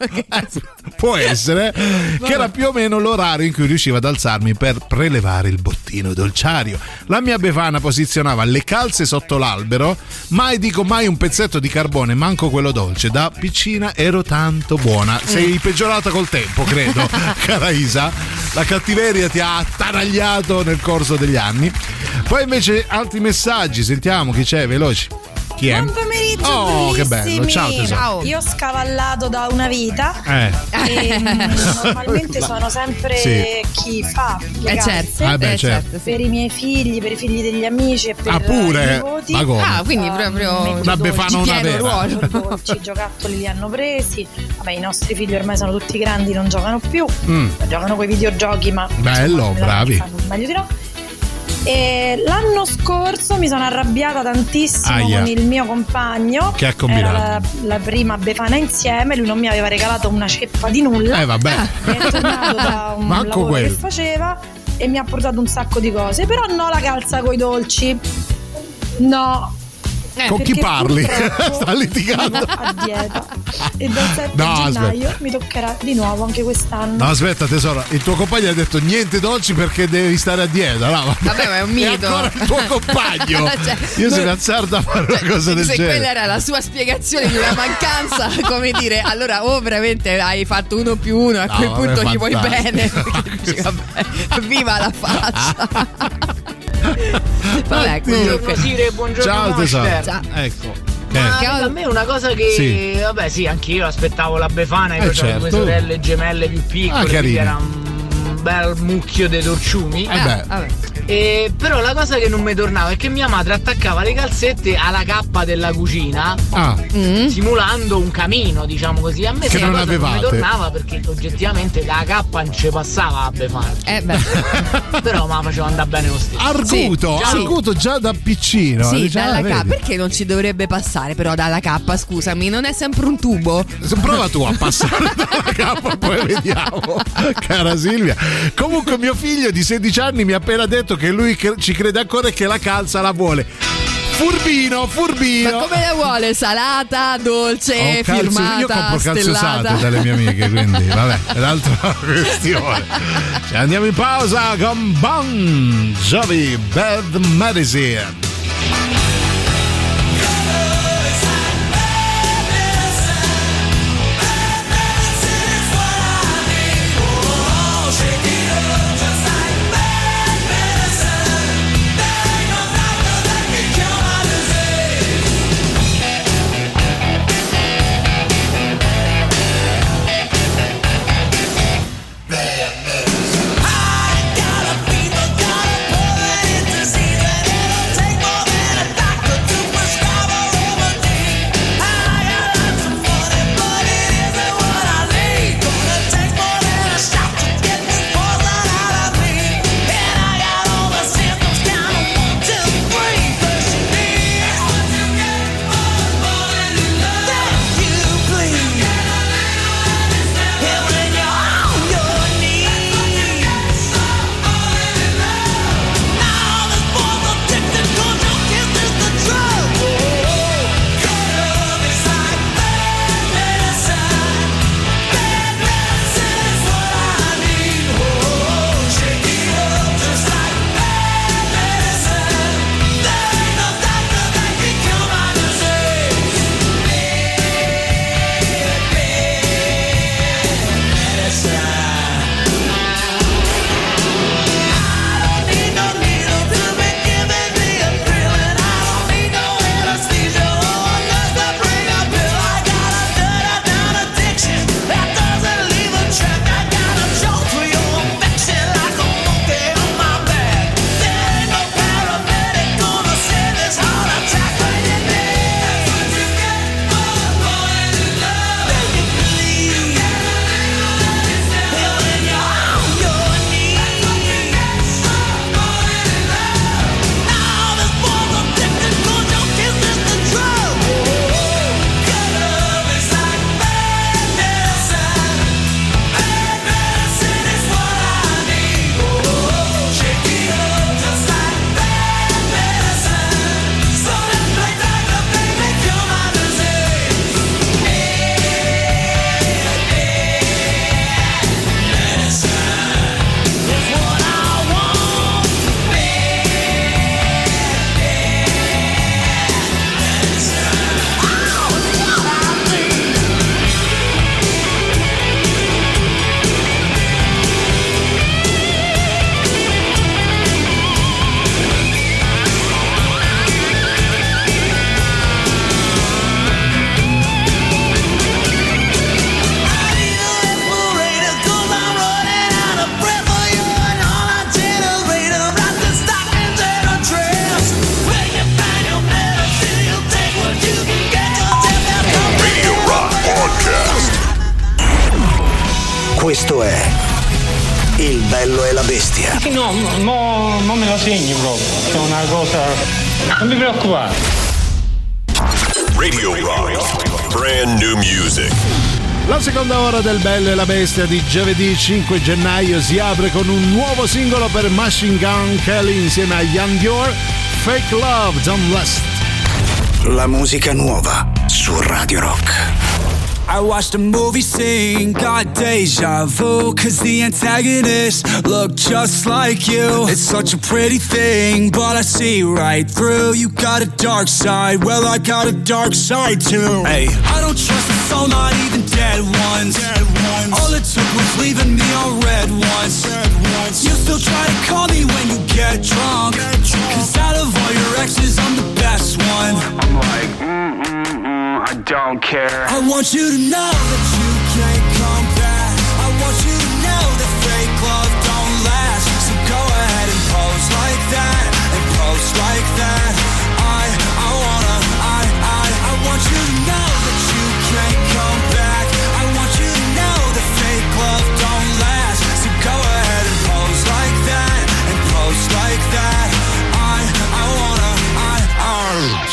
Può <laughs> essere che era più o meno l'orario in cui riuscivo ad alzarmi per prelevare il bottino dolciario. La mia Befana posizionava le calze sotto l'albero, mai dico mai un pezzetto di carbone, manco quello dolce. Da piccina ero tanto buona. Sei peggiorata col tempo, credo, <laughs> cara Isa. La cattiveria ti ha attanagliato nel corso degli anni. Poi invece altri messaggi, sentiamo chi c'è, veloci. Chi è? Buon pomeriggio, Oh, che bello. Ciao tesoro. Io ho scavallato da una vita Eh. e mm, normalmente sono sempre Sì. chi fa le Eh, certo. Ah, beh, Eh, certo. certo, per i miei figli, per i figli degli amici e per Ah, pure? i nipoti. Ma come? Ah, quindi proprio Metti Una. Befana una vera. ruolo. I dolci, i giocattoli li hanno presi. Vabbè, i nostri figli ormai sono tutti grandi, non giocano più. Mm. Giocano con i videogiochi, ma Bello, insomma, bravi. meglio di no. E l'anno scorso mi sono arrabbiata tantissimo Aia. con il mio compagno. Che ha combinato? Era la, la prima Befana insieme, lui non mi aveva regalato una ceppa di nulla. Eh, vabbè. È tornato da <laughs> un Manco lavoro quello. che faceva e mi ha portato un sacco di cose. Però no la calza coi dolci. No. Con chi parli? <laughs> Sta litigando. sono <laughs> a dieta e dal 7 No, gennaio aspetta. mi toccherà di nuovo anche quest'anno. No, aspetta, tesoro, il tuo compagno ha detto niente dolci perché devi stare a dieta. No, Vabbè, ma è un mito. È ancora il tuo compagno. <laughs> Cioè, Io se mi azzardo a fare una cosa del se genere. quella era la sua spiegazione di una mancanza, come dire, allora o veramente hai fatto uno più uno, a No, quel vabbè, punto gli vuoi bene. perché vabbè, viva la faccia. Vabbè. Buongiorno Sire, buongiorno Ciao tesoro. Ciao. Ecco. Ma Eh. a me una cosa che Sì. vabbè sì, anch'io aspettavo la Befana, io Eh, avevo certo. due sorelle gemelle più piccole, Ah, era un bel mucchio di torciumi. Eh beh. Vabbè. E, però la cosa che non mi tornava è che mia madre attaccava le calzette alla cappa della cucina Ah, simulando un camino, diciamo così. A me Che non cosa non mi tornava perché oggettivamente la cappa non ci passava a Befana. Eh beh, <laughs> però me la faceva andare bene lo stesso. arguto, Sì, già- arguto già da piccino. sì, Dice, dalla ah, K. vedi. Perché non ci dovrebbe passare però dalla K, scusami, non è sempre un tubo? Prova tu a passare <laughs> dalla cappa, poi vediamo, cara Silvia. Comunque, mio figlio di 16 anni mi ha appena detto che lui ci crede ancora e che la calza la vuole. Furbino, furbino. Ma come la vuole? Salata, dolce, Ho calze- firmata, io compro calze stellata. usate dalle mie amiche, quindi <laughs> vabbè, è l'altra <laughs> questione. Cioè, andiamo in pausa con Bon Jovi Bad Medicine. Bestia di giovedì 5 gennaio si apre con un nuovo singolo per Machine Gun Kelly insieme a Young Dior, Fake Love, Don't Last. La musica nuova su Radio Rock. I watched a movie scene, got deja vu, cause the antagonist looked just like you. It's such a pretty thing, but I see right through. You got a dark side, well, I got a dark side too. Hey, I don't trust a soul, not even dead ones. All it took was leaving me on red ones. You still try to call me when you get drunk. Cause out of all your exes, I'm the best one. I'm like, mm, mm, mm, I don't care. I want you to know that you can't come back. I want you to know that fake love don't last. So go ahead and pose like that, and pose like that.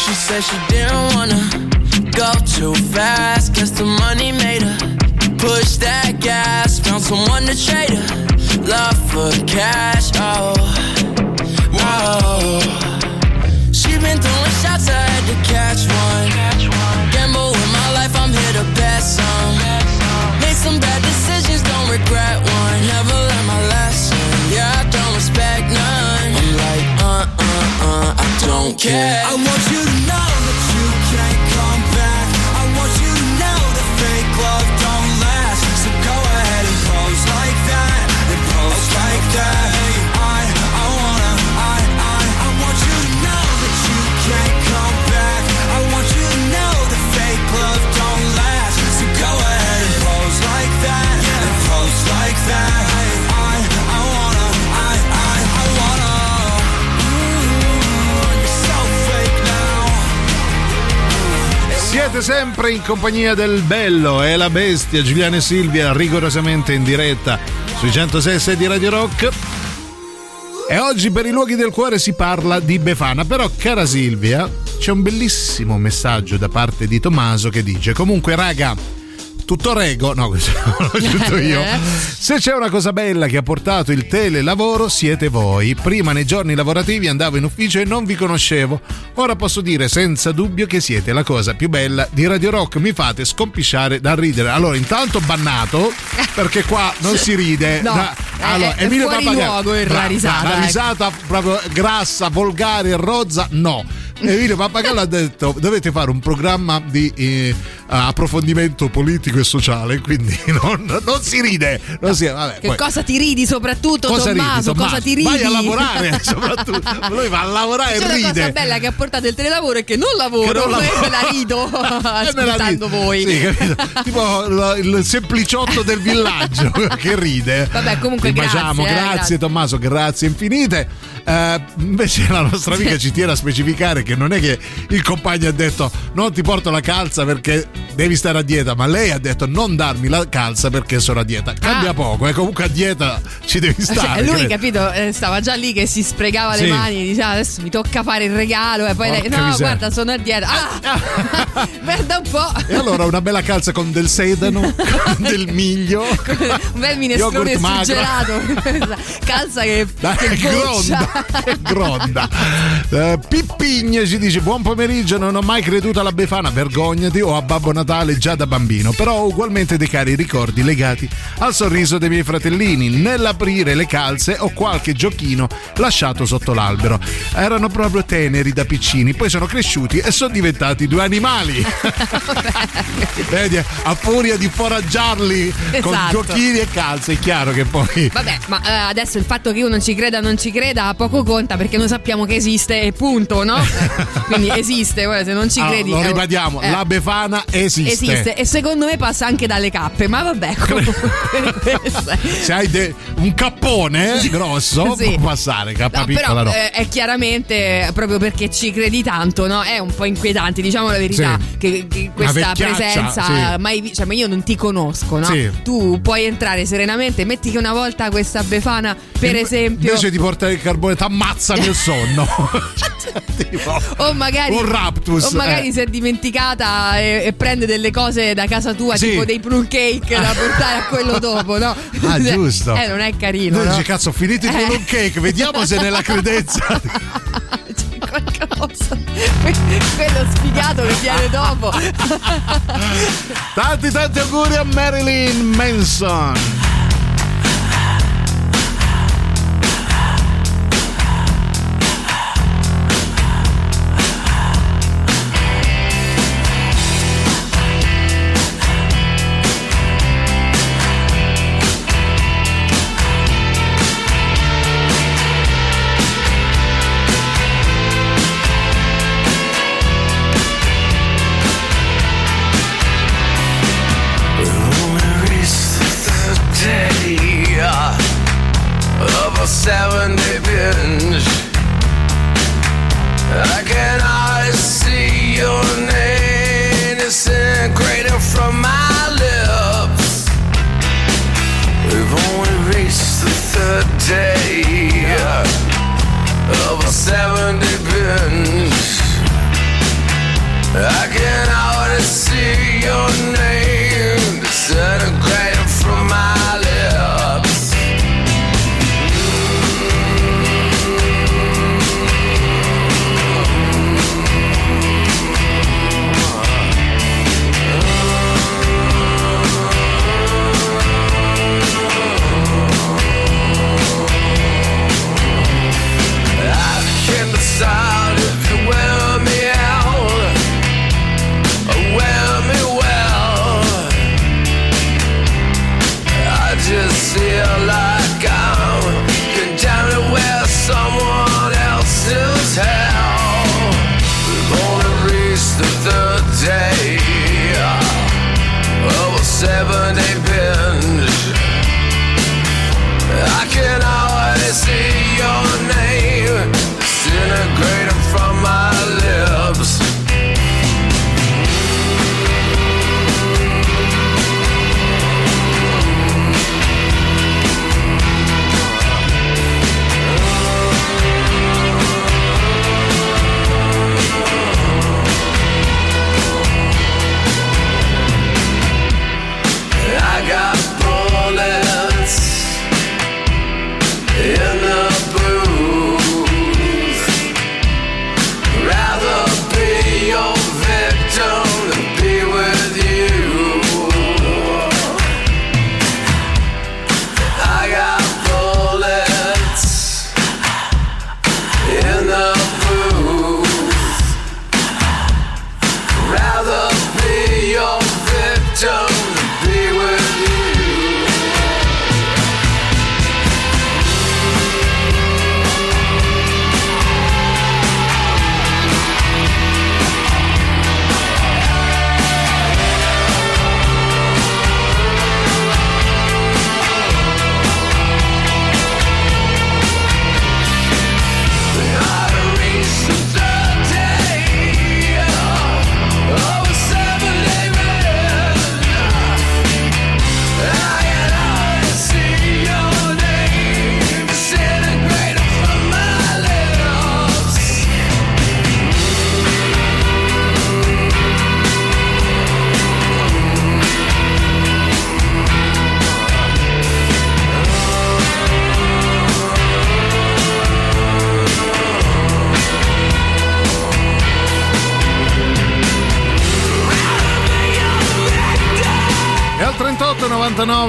She said she didn't wanna go too fast. Guess the money made her push that gas. Found someone to trade her love for cash. Oh, oh. She been throwing shots, I had to catch one. Gamble with my life, I'm here to bet some. Made some bad care. I want you to know sempre in compagnia del bello e la bestia Giuliano e Silvia rigorosamente in diretta sui 106 di Radio Rock. E oggi per i luoghi del cuore si parla di Befana, però cara Silvia, c'è un bellissimo messaggio da parte di Tommaso che dice comunque raga tutto rego, no, questo <laughs> l'ho aggiunto io. Se c'è una cosa bella che ha portato il telelavoro, siete voi. Prima nei giorni lavorativi andavo in ufficio e non vi conoscevo. Ora posso dire senza dubbio che siete la cosa più bella di Radio Rock. Mi fate scompisciare da ridere. Allora, intanto bannato, perché qua non si ride. No, Da- allora, è Emilio Pappagallo- luogo la Brava, risata, La ecco. risata proprio grassa, volgare, rozza, no. Emilio Pappagallo ha detto dovete fare un programma di eh, approfondimento politico e sociale, quindi <laughs> non, non si ride. Non si, vabbè, Che poi- cosa ti ridi soprattutto, Cosa ridi, Tommaso? Tommaso? Cosa ti ridi? Vai a lavorare, <laughs> soprattutto. Lui va a lavorare C'è e una cosa ride. bella che ha portato il telelavoro e che non lavoro, Che non <laughs> lavoro. me la rido la ascoltando voi. Sì, tipo il, il sempliciotto del villaggio che ride. Vabbè, comunque baciamo, grazie, eh, grazie, grazie. Tommaso, grazie infinite. Eh, invece la nostra amica ci tiene a specificare che non è che il compagno ha detto non ti porto la calza perché devi stare a dieta, ma lei ha detto non darmi la calza perché sono a dieta. Cambia Ah. poco, e comunque a dieta ci devi Cioè, stare. lui, credo. capito, eh, stava già lì che si sprecava Sì. le mani, diceva adesso mi tocca fare il regalo e poi lei, Porca no, miseria. guarda, sono a dieta. Ah! <laughs> Guarda un po'. E allora una bella calza con del sedano, <laughs> con del miglio. <laughs> un bel minestrone suggelato. Calza che, Dai, che gronda, goccia. che gronda. Pippigne ci dice buon pomeriggio, non ho mai creduto alla Befana, vergognati o a Babbo Natale già da bambino, però ho ugualmente dei cari ricordi legati al sorriso dei miei fratellini nell'aprire le calze o qualche giochino lasciato sotto l'albero. Erano proprio teneri da piccini, poi sono cresciuti e sono diventati due animali. <laughs> Vedi, a furia di foraggiarli con Esatto. giochini e calze, è chiaro che poi... Vabbè, ma eh, adesso il fatto che uno ci creda o non ci creda poco conta perché noi sappiamo che esiste e punto, no? <laughs> <laughs> Quindi esiste, guarda, se non ci Allora, credi. lo ripetiamo, eh, la Befana esiste. Esiste e secondo me passa anche dalle cappe, ma vabbè, <laughs> comunque <laughs> Se hai de- un cappone grosso, Sì. può passare, cappa No, piccola però no. eh, è chiaramente proprio perché ci credi tanto, no? È un po' inquietante, diciamo la verità, Sì. che, che questa presenza mai cioè, ma io non ti conosco, no? Tu puoi entrare serenamente, metti che una volta questa Befana, per esempio, Invece di portare il carbone, t'ammazzami il sonno. Tipo, <laughs> o magari, un raptus, o magari eh. si è dimenticata e, e prende delle cose da casa tua, Sì. tipo dei plum cake da portare a quello <laughs> dopo, no? Ah, <laughs> giusto. Eh, non è carino. Noi no? dici, cazzo, ho finito il Eh. balloon cake, vediamo se nella credenza. qualcosa. Quello sfigato che viene dopo. tanti tanti auguri a Marilyn Manson.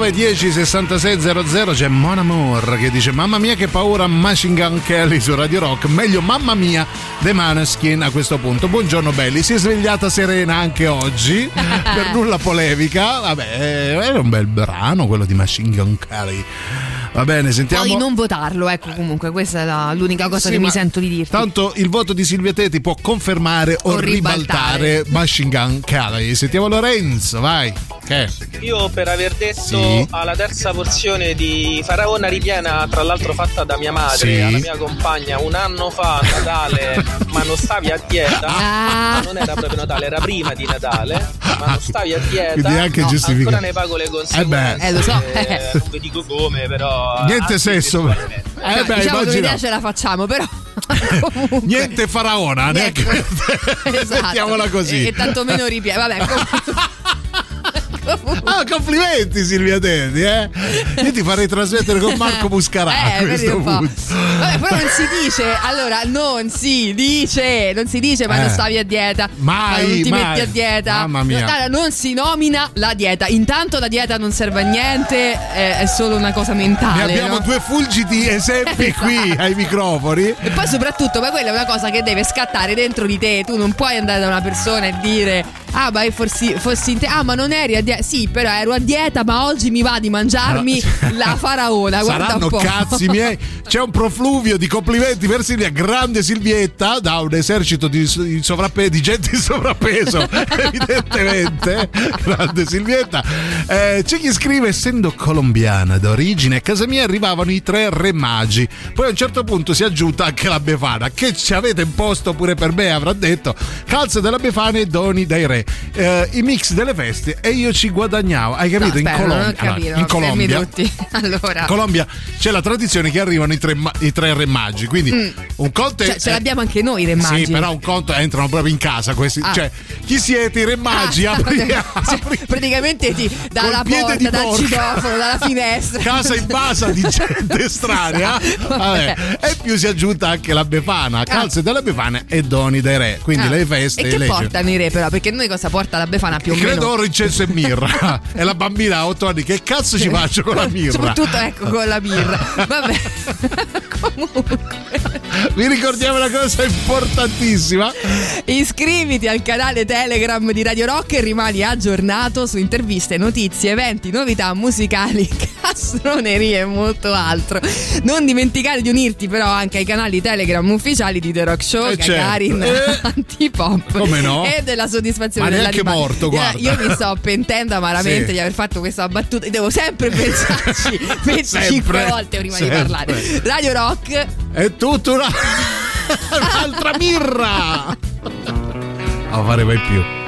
349 10 66 00 c'è Mon Amour che dice mamma mia che paura Machine Gun Kelly su Radio Rock. Meglio mamma mia The Maneskin a questo punto. Buongiorno belli. Si è svegliata serena anche oggi <laughs> per nulla polemica. Vabbè era un bel brano quello di Machine Gun Kelly va bene sentiamo Poi non votarlo, ecco comunque, questa è la- l'unica cosa Sì, che mi sento di dirti. Tanto il voto di Silvia Teti può confermare o, O ribaltare. ribaltare Machine Gun Kelly. Sentiamo Lorenzo, vai. Che? Io per aver detto Sì. alla terza porzione di Faraona ripiena, tra l'altro fatta da mia madre, Sì. alla mia compagna, un anno fa a Natale, <laughs> ma non stavi a dieta, Ah. ma non era proprio Natale, era prima di Natale, ma non stavi a dieta, Quindi anche no, giustifica- ancora ne pago le conseguenze. Eh beh. Eh, lo so. eh, non vi dico come, però... Niente anzi, sesso. virtualmente. Eh Cioè, beh, diciamo che un'idea ce la facciamo, però <laughs> Niente faraona, neanche <laughs> esatto. mettiamola così. E, e tanto meno ripieno. Vabbè, comunque- <laughs> Ah, complimenti Silvia Teti, eh? Io ti farei trasmettere con Marco Muscarà a Eh, vedi questo punto. Vabbè, però non si dice, allora non si dice, non si dice ma Eh. non stavi a dieta, Mai, ma non ti mai. metti a dieta, Mamma mia. No, allora, non si nomina la dieta, intanto la dieta non serve a niente, è, è solo una cosa Ne mentale. abbiamo no? due fulgidi esempi <laughs> qui ai microfoni. E poi soprattutto, ma quella è una cosa che deve scattare dentro di te. Tu non puoi andare da una persona e dire: Ah, ma fossi, fossi in te. Ah, ma non eri a dieta. Sì, però ero a dieta, ma oggi mi va di mangiarmi la faraona. Saranno cazzi miei. C'è un profluvio di complimenti per Silvia, grande Silvietta, da un esercito di, di sovrappeso, di gente in sovrappeso, <laughs> evidentemente. Grande Silvietta. Eh, c'è chi scrive, essendo colombiana d'origine, a casa mia arrivavano i tre re magi. Poi a un certo punto si è aggiunta anche la Befana, che ci avete imposto pure per me, avrà detto. Calze della Befana e doni dai re. Eh, I mix delle feste e io ci guadagnavo. Hai capito? No, in ho capito, allora, in Colombia. <laughs> Allora, In Colombia c'è la tradizione che arrivano i tre, ma- i tre re magi. Quindi Mm. un conto è. cioè, ce l'abbiamo anche noi, i re magi. Sì, però un conto entrano proprio in casa questi. Ah. Cioè, chi siete i re magi? Ah, Apri- <laughs> cioè, praticamente ti dalla porta, dal citofono, dalla finestra. Casa invasa di <laughs> gente estranea. Esatto. Vabbè. E più si è aggiunta anche la Befana, calze della Befana e doni dei re. Quindi Ah. le feste E che legge. portano i re, però? Perché noi cosa porta la Befana più o Credo meno? oro, incenso e mirra. e la bambina a 8 anni, che cazzo ci faccio con la mirra? Soprattutto ecco con la birra. Vabbè. <laughs> Vi ricordiamo una cosa importantissima. Iscriviti al canale Telegram di Radio Rock e rimani aggiornato su interviste, notizie, eventi, novità musicali, <laughs> castronerie e molto altro. Non dimenticare di unirti però anche ai canali Telegram ufficiali di The Rock Show, Eh, Gagarin, certo. Antipop Come no? e della soddisfazione Ma della neanche morto, Io- guarda. Io mi sto pentendo amaramente Sì. di aver fatto questa battuta. Devo sempre <laughs> pensarci 25 Sempre, volte prima sempre. di parlare. Radio Rock È tutta una... <laughs> un'altra mirra. A fare mai più.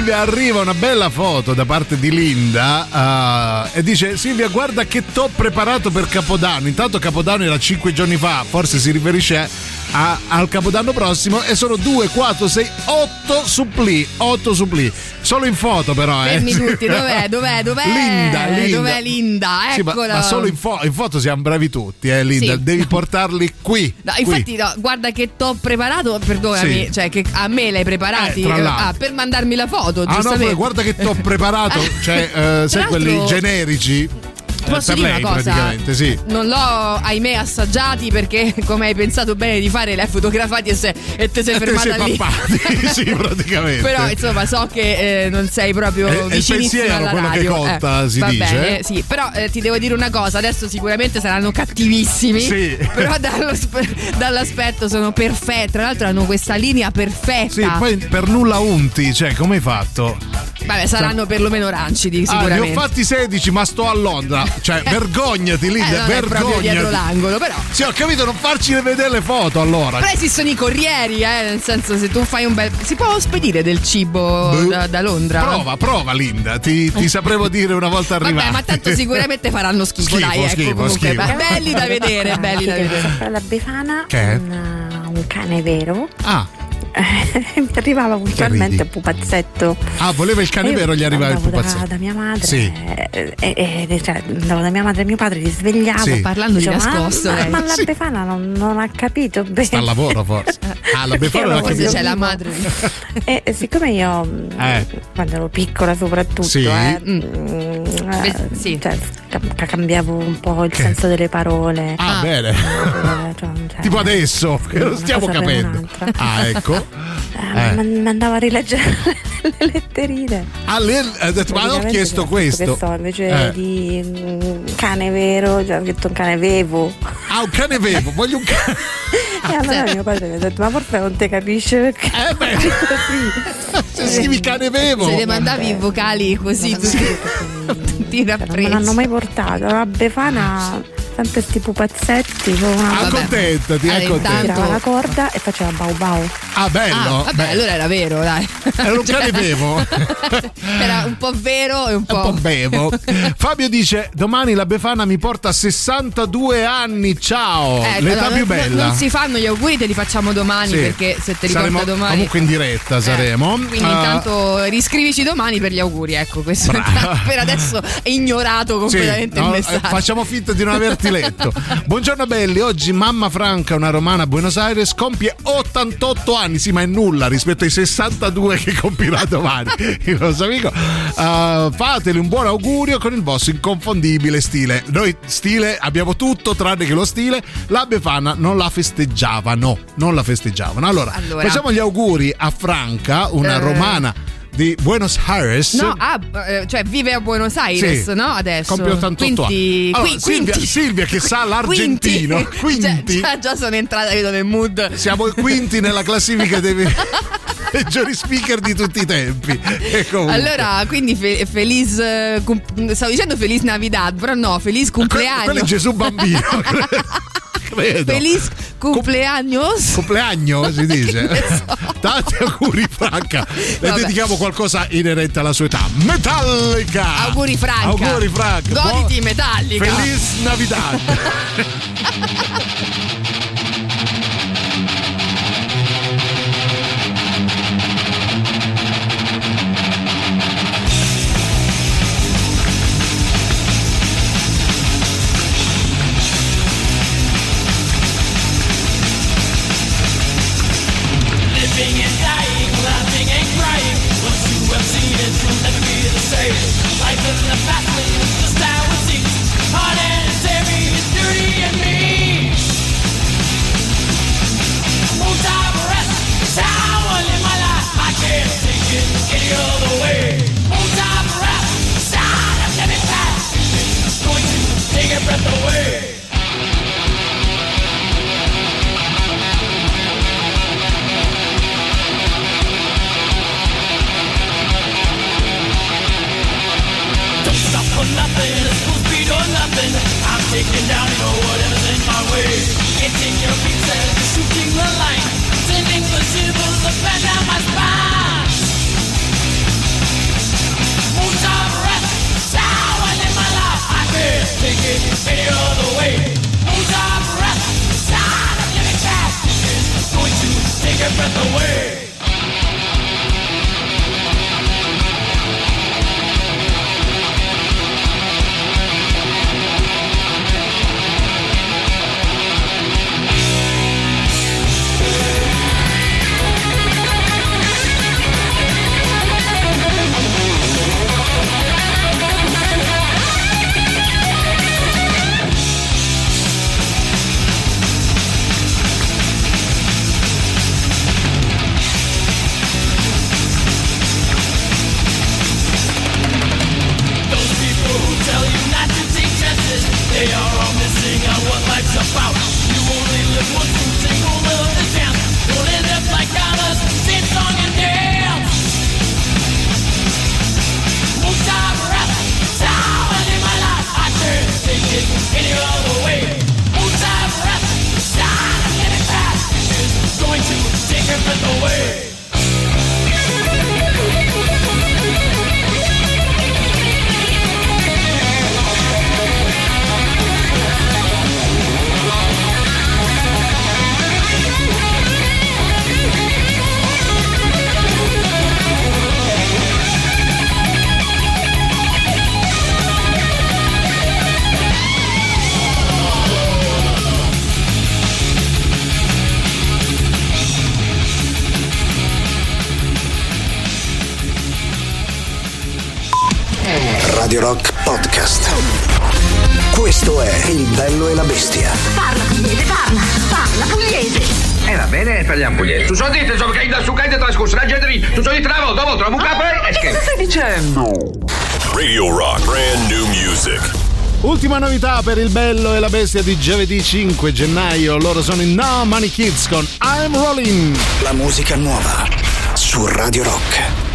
Silvia, arriva una bella foto da parte di Linda eh, e dice Silvia guarda che t'ho preparato per Capodanno. Intanto Capodanno era 5 giorni fa, forse si riferisce a- al Capodanno prossimo e sono 2, 4, 6, 8 suppli, 8 suppli. Solo in foto però, eh. Fermi tutti, dov'è? <laughs> Dov'è? Dov'è? Linda, Linda. Dov'è Linda? Sì, ma, Eccola. ma solo in, fo- in foto siamo bravi tutti, eh, Linda. Sì. Devi portarli qui. No, qui. infatti, no, guarda che t'ho preparato, perdonami, Sì. cioè che a me l'hai preparati Eh, ah, per mandarmi la foto, Ah no, guarda che t'ho preparato, <laughs> cioè, eh, sai quelli generici? Eh, Posso dire lei una cosa? sì. Non l'ho ahimè assaggiati perché <laughs> come hai pensato bene di fare li hai fotografati e, se- e te sei E te fermata sei lì. pappati, <laughs> <laughs> sì, praticamente. Però insomma so che eh, non sei proprio È- è il vicinissimo pensiero alla quello che radio. conta, Eh, si va dice, bene, eh. sì. Però eh, ti devo dire una cosa, adesso sicuramente saranno cattivissimi. Sì. Però dall'aspetto sono perfetti. Tra l'altro hanno questa linea perfetta. Sì, poi per nulla unti, cioè, come hai fatto? Vabbè, saranno perlomeno rancidi Ah, ne sicuramente. ho fatti 16, ma sto a Londra. Cioè, <laughs> vergognati, Eh, Linda, non è proprio vergognati. dietro l'angolo, però. Sì, ho capito, non farci vedere le foto allora. Però esistono i corrieri, eh, nel senso se tu fai un bel... Si può spedire del cibo Boh. da, da Londra? Prova, prova, Linda. Ti, ti saprevo dire una volta arrivata. Vabbè, ma tanto sicuramente faranno schifo, Schifo, dai, ecco schifo, comunque. schifo. Ma belli da vedere, belli da vedere. La Befana un, un cane vero. Ah. Mi <laughs> arrivava puntualmente un pupazzetto. Ah, voleva il cane vero, gli arrivava il andavo da- pupazzetto. Da, mia madre. Sì. E, e- e- cioè, andavo da mia madre e mio padre, li svegliavo. Sì. Parlando di Dicevo, nascosto, Ma, lei. ma la Befana non, non ha capito bene. Sta al lavoro, forse. <laughs> Ah, la Befana l'ha voglio capito. C'è la madre. E siccome io mm, Eh. quando ero piccola soprattutto, Sì. eh, mm, eh, sì. cioè, ca- cambiavo un po' il senso delle parole. Ah, bene. Eh, cioè, cioè, Tipo adesso, che non una stiamo capendo. Ah, ecco. Eh, Eh. ma- Mandavo a rileggere <laughs> le letterine. Ah, lei ha detto, ma non ho chiesto questo. Che so, invece Eh. di mm, cane vero, ho detto un cane vevo. Ah, un cane vevo, voglio un cane. <laughs> E allora mio padre mi ha detto, ma forse non ti capisce perché. Eh <laughs> beh, se scrivi cane vevo. Se le mandavi i vocali così tutti, tutti Non l'hanno mai portato. La Befana, sempre sti pupazzetti. con Una... Ah, accontentati, Allora, accontentati. Tirava la corda e faceva bau bau. Ah, bello. Ah, vabbè, Beh, allora era vero, dai. Era un cane vevo. <laughs> Era un po' vero e un po'. Un po' bevo. <laughs> Fabio dice: Domani la Befana mi porta a 62 anni. Ciao! Ecco, L'età no, più non- bella. Non si fanno gli auguri, te li facciamo domani Sì. perché se te li Saremo porta domani. Comunque in diretta saremo. Quindi Ah, intanto riscrivici domani per gli auguri, ecco, questo <laughs> per adesso è ignorato Sì, completamente no, il eh, messaggio. facciamo finta di non averti <laughs> letto. Buongiorno belli, oggi mamma Franca, una romana a Buenos Aires, compie 88 anni, sì ma è nulla rispetto ai 62 che compirà domani <laughs> il nostro amico. Uh, fatele un buon augurio con il vostro inconfondibile stile. Noi stile abbiamo tutto tranne che lo stile, la Befana non la festeggiavano, non la festeggiavano. Allora, Allora. facciamo gli auguri a Franca, una Eh. romana di Buenos Aires. No, ah, eh, cioè vive a Buenos Aires, Sì. no? Adesso. Compie 88 Quindi, anni. Allora, qui- Silvia, quinti. Silvia che sa l'argentino. Quinti. Quinti. Già, già, sono entrata vedo nel mood. Siamo i quinti nella classifica dei <laughs> peggiori speaker di tutti i tempi. Allora, quindi fe- feliz eh, stavo dicendo feliz Navidad, però no, feliz cumpleaños. quello è Gesù bambino. <laughs> <laughs> Credo. Feliz cumpleaños. Compleanno si <laughs> dice. So. Tanti auguri Franca. <laughs> Le dedichiamo qualcosa inerente alla sua età. Metallica. Auguri Franca. Auguri Franca. Goditi Metallica. Feliz Navidad. <laughs> per il bello e la bestia di giovedì 5 gennaio. Loro sono i No Money Kids con I'm Rolling. La musica nuova su Radio Rock.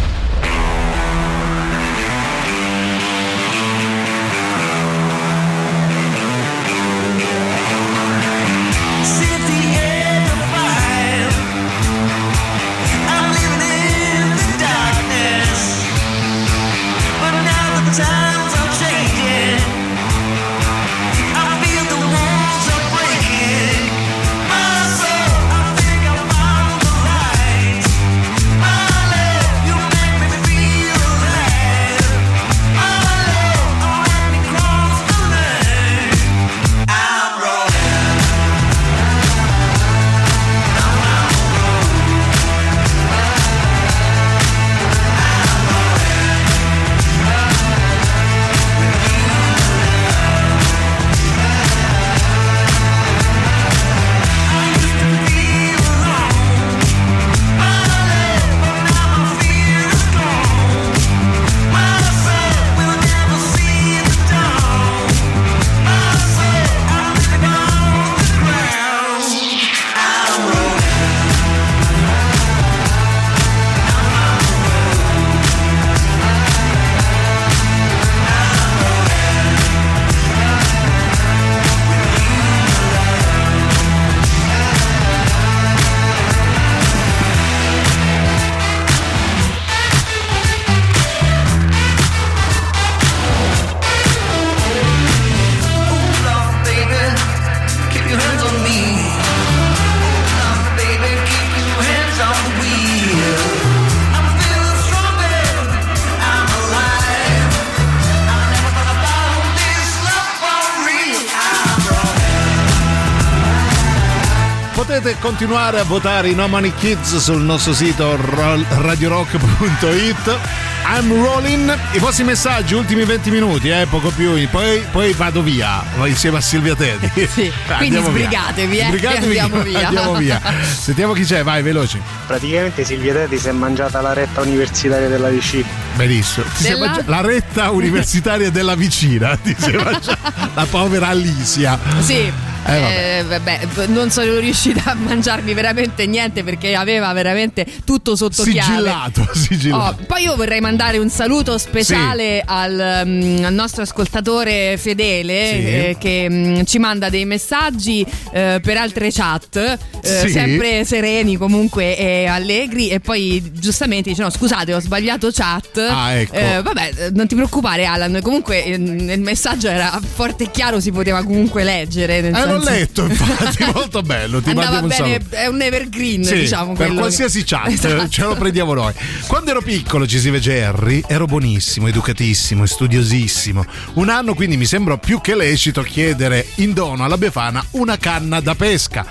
Continuare a votare i No Money Kids sul nostro sito ro- radiorock.it. I'm rolling. I vostri messaggi, ultimi 20 minuti, eh, poco più. Poi, poi vado via insieme a Silvia Teddy. <laughs> Sì, quindi Andiamo via. sbrigatevi, eh, Sbrigatevi e andiamo via. andiamo via. Sentiamo chi c'è, vai, veloci. Praticamente Silvia Teti si è mangiata la retta universitaria della DC. Benissimo. Della? mangia- la retta <laughs> universitaria della vicina. Ti sei mangiata- la povera Alicia. Sì. Eh, vabbè. Eh, non sono riuscita a mangiarmi veramente niente perché aveva veramente tutto sotto Sigillato, chiave. <laughs> sigillato. Oh, poi io vorrei mandare un saluto speciale al, mm, al nostro ascoltatore fedele Sì. eh, che mm, ci manda dei messaggi eh, per altre chat, eh, Sì. sempre sereni comunque e allegri e poi giustamente dice no scusate ho sbagliato chat. Ah, ecco. Eh, vabbè, non ti preoccupare Alan, comunque nel messaggio era forte e chiaro, si poteva comunque leggere. Nel Eh, l'ho letto, infatti, <laughs> molto bello. Ti Andava un bene, saluto. è un evergreen, Sì, diciamo. per qualsiasi che- chat <laughs> Esatto. ce lo prendiamo noi. Quando ero piccolo, ci si vede Harry, ero buonissimo, educatissimo studiosissimo. Un anno quindi mi sembra più che lecito chiedere in dono alla Befana una canna da pesca.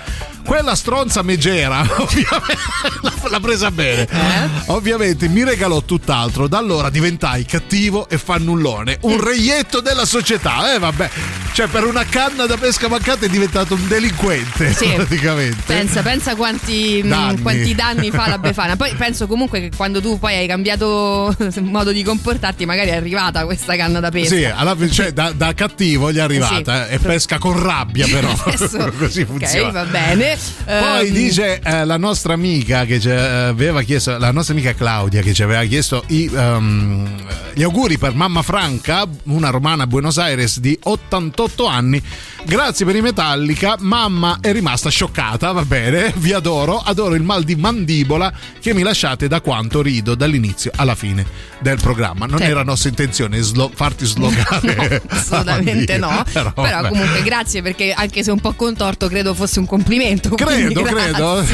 Quella stronza megera, <laughs> ovviamente, l'ha presa bene. Eh? Ovviamente mi regalò tutt'altro. Da allora diventai cattivo e fannullone, un reietto della società. Eh vabbè, Cioè, per una canna da pesca mancata è diventato un delinquente, Sì. praticamente. Pensa, pensa quanti mh, Danni. quanti danni fa la <laughs> Befana. Poi penso comunque che quando tu poi hai cambiato <laughs> modo di comportarti, magari è arrivata questa canna da pesca. Sì, alla cioè, da, da cattivo gli è arrivata Sì. eh, e pesca con rabbia, <laughs> però. Adesso- Così Ok, funziona. va bene. Poi Ehm, dice eh, la nostra amica che ci aveva chiesto, la nostra amica Claudia che ci aveva chiesto i, ehm, gli auguri per mamma Franca, una romana a Buenos Aires di 88 anni. Grazie per i Metallica, mamma è rimasta scioccata, va bene, <laughs> vi adoro, adoro il mal di mandibola che mi lasciate da quanto rido dall'inizio alla fine del programma. Non Certo. era nostra intenzione slo- farti slogare. <laughs> No, <laughs> assolutamente no. Però, Però comunque grazie perché anche se un po' contorto credo fosse un complimento. Credo, credo.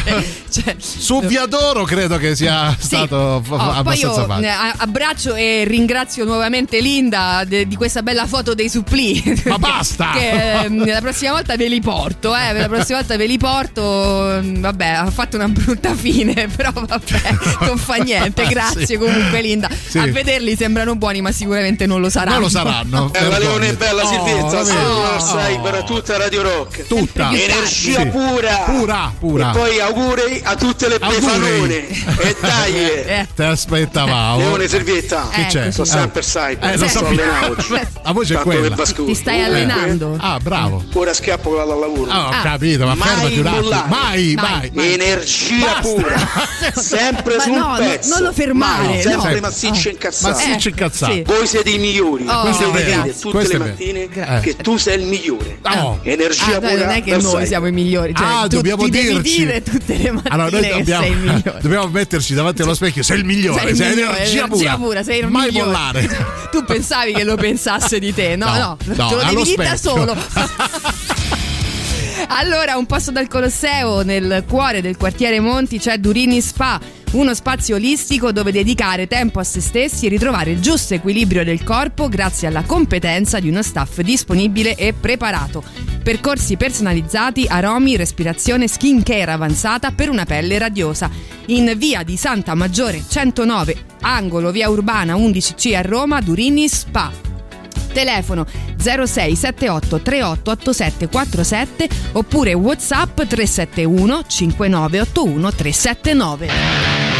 Cioè, Su Viadoro credo che sia Sì. stato Oh, abbastanza facile. eh, abbraccio e ringrazio nuovamente Linda de- di questa bella foto dei suppli. Ma basta! che ehm, <laughs> la prossima volta ve li porto, eh, la prossima volta ve li porto. mm, Vabbè, ha fatto una brutta <laughs> fine, però vabbè, non fa niente. <laughs> Grazie Sì. comunque Linda. Sì. A vederli sembrano buoni, ma sicuramente non lo saranno. Non lo saranno. Bella Leone, bella Oh, Silvietta, vabbè. oh, sai per tutta Radio Rock. Tutta. Energia Sì. pura. Pura, pura. E poi auguri a tutte le Auguri. befanone. E dai. Eh. Te aspettavamo. Leone Servietta. Che c'è? Sto Eh. sempre sai. Eh, lo sto sappiamo. allenando. La voce è Fatto quella. Ti stai Eh. Allenando? Ah, bravo. Ora scappo che vado al lavoro. Ah, ho Ah. capito, ma Mai fermati un attimo. mollare. Mai, Mai. mai. Energia pura. <laughs> Sempre Ma sul no, no, pezzo. non lo fermare, Mai, sempre no. massiccio Ah. incazzato. Massiccio incazzato. sì. Voi siete i migliori. Oh, Questo Questo è devi vero. tutte Questo le è vero. mattine Grazie. che tu sei il migliore. Oh. Energia Ah, pura. non è che noi siamo i migliori, cioè, Ah, tu dobbiamo ti devi dirci. dire tutte le mattine Allora, noi dobbiamo, sei il migliore. dobbiamo metterci davanti allo specchio. Sei il migliore, Sei energia, pura. sei il Mai migliore. mollare. <laughs> Tu pensavi che lo pensasse di te? No, No, no, no, te lo devi dire da solo. <laughs> Allora, un passo dal Colosseo, nel cuore del quartiere Monti c'è Durini Spa, uno spazio olistico dove dedicare tempo a se stessi e ritrovare il giusto equilibrio del corpo grazie alla competenza di uno staff disponibile e preparato. Percorsi personalizzati, aromi, respirazione, skin care avanzata per una pelle radiosa. In via di Santa Maggiore 109, angolo via Urbana 11C a Roma, Durini Spa. Telefono 0678 3887 47 oppure WhatsApp 371 5981 379.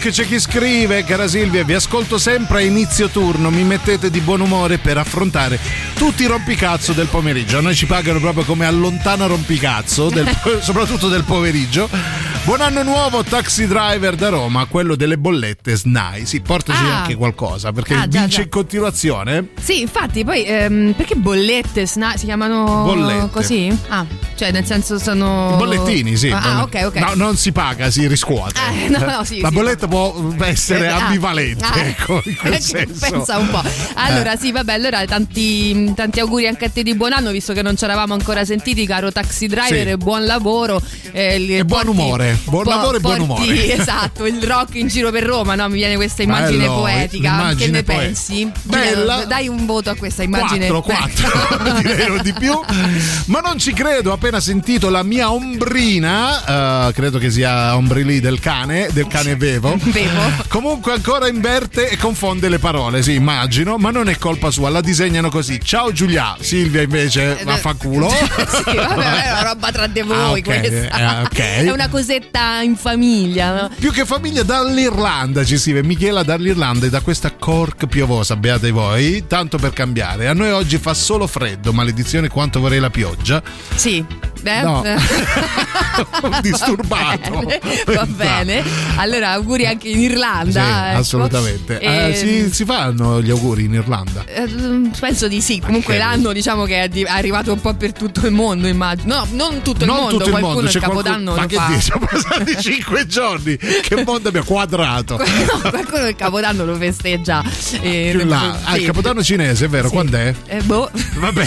Rock c'è chi scrive, cara Silvia, vi ascolto sempre a inizio turno, mi mettete di buon umore per affrontare tutti i rompicazzo del pomeriggio. A noi ci pagano proprio come allontana rompicazzo, del- <laughs> soprattutto del pomeriggio. Buon anno nuovo, taxi driver da Roma, quello delle bollette SNAI. Sì, portaci Ah. anche qualcosa, perché Ah, già, vince già. in continuazione. Sì, infatti, poi ehm, perché bollette sna- si chiamano Bollette. così? Ah, cioè nel senso sono I bollettini, sì. Ah, bolle- ok, ok. No, non si paga, si riscuote. Eh, no, no, sì, La sì. bolletta può essere Ah, ambivalente, ah, ecco, in quel senso. Pensa un po'. Allora, Eh. sì, vabbè, allora tanti, tanti auguri anche a te di buon anno, visto che non ci eravamo ancora sentiti, caro taxi driver, Sì. buon lavoro. eh, E buon porti- umore. Buon po- lavoro e buon umore. <laughs> Esatto, il rock in giro per Roma, no? Mi viene questa immagine Bello, poetica. che ne poe- pensi? Bella. Dai un voto a questa immagine. 4, 4 <laughs> <laughs> direi non di più ma non ci credo ho appena sentito la mia ombrina eh, credo che sia ombrili del cane del cane <laughs> Vevo comunque ancora inverte e confonde le parole sì immagino ma non è colpa sua la disegnano così ciao Giulia Silvia invece vaffanculo <laughs> sì, vabbè, è una roba tra di voi Ah, ok, questa. eh, ok. È una cosetta in famiglia, no? più che famiglia dall'Irlanda ci scrive Michela dall'Irlanda e da questa Cork piovosa beate voi tanto per cambiare a noi oggi fa solo freddo maledizione quanto vorrei la pioggia Sì. Eh? No. Eh. <laughs> disturbato Va bene, Va bene. Allora, auguri anche in Irlanda. Sì, ecco. assolutamente Eh, Ehm, si, si fanno gli auguri in Irlanda eh, penso di sì. Comunque Ok. l'anno diciamo che è arrivato un po' per tutto il mondo, immagino. No, non tutto il non mondo, tutto il qualcuno il c'è capodanno qualcuno ma lo che dici sono passati <laughs> 5 giorni che mondo abbiamo quadrato <laughs> No, qualcuno il capodanno lo festeggia. eh, più là ah, il sì. capodanno cinese è vero Sì. quando è? Eh, boh. vabbè.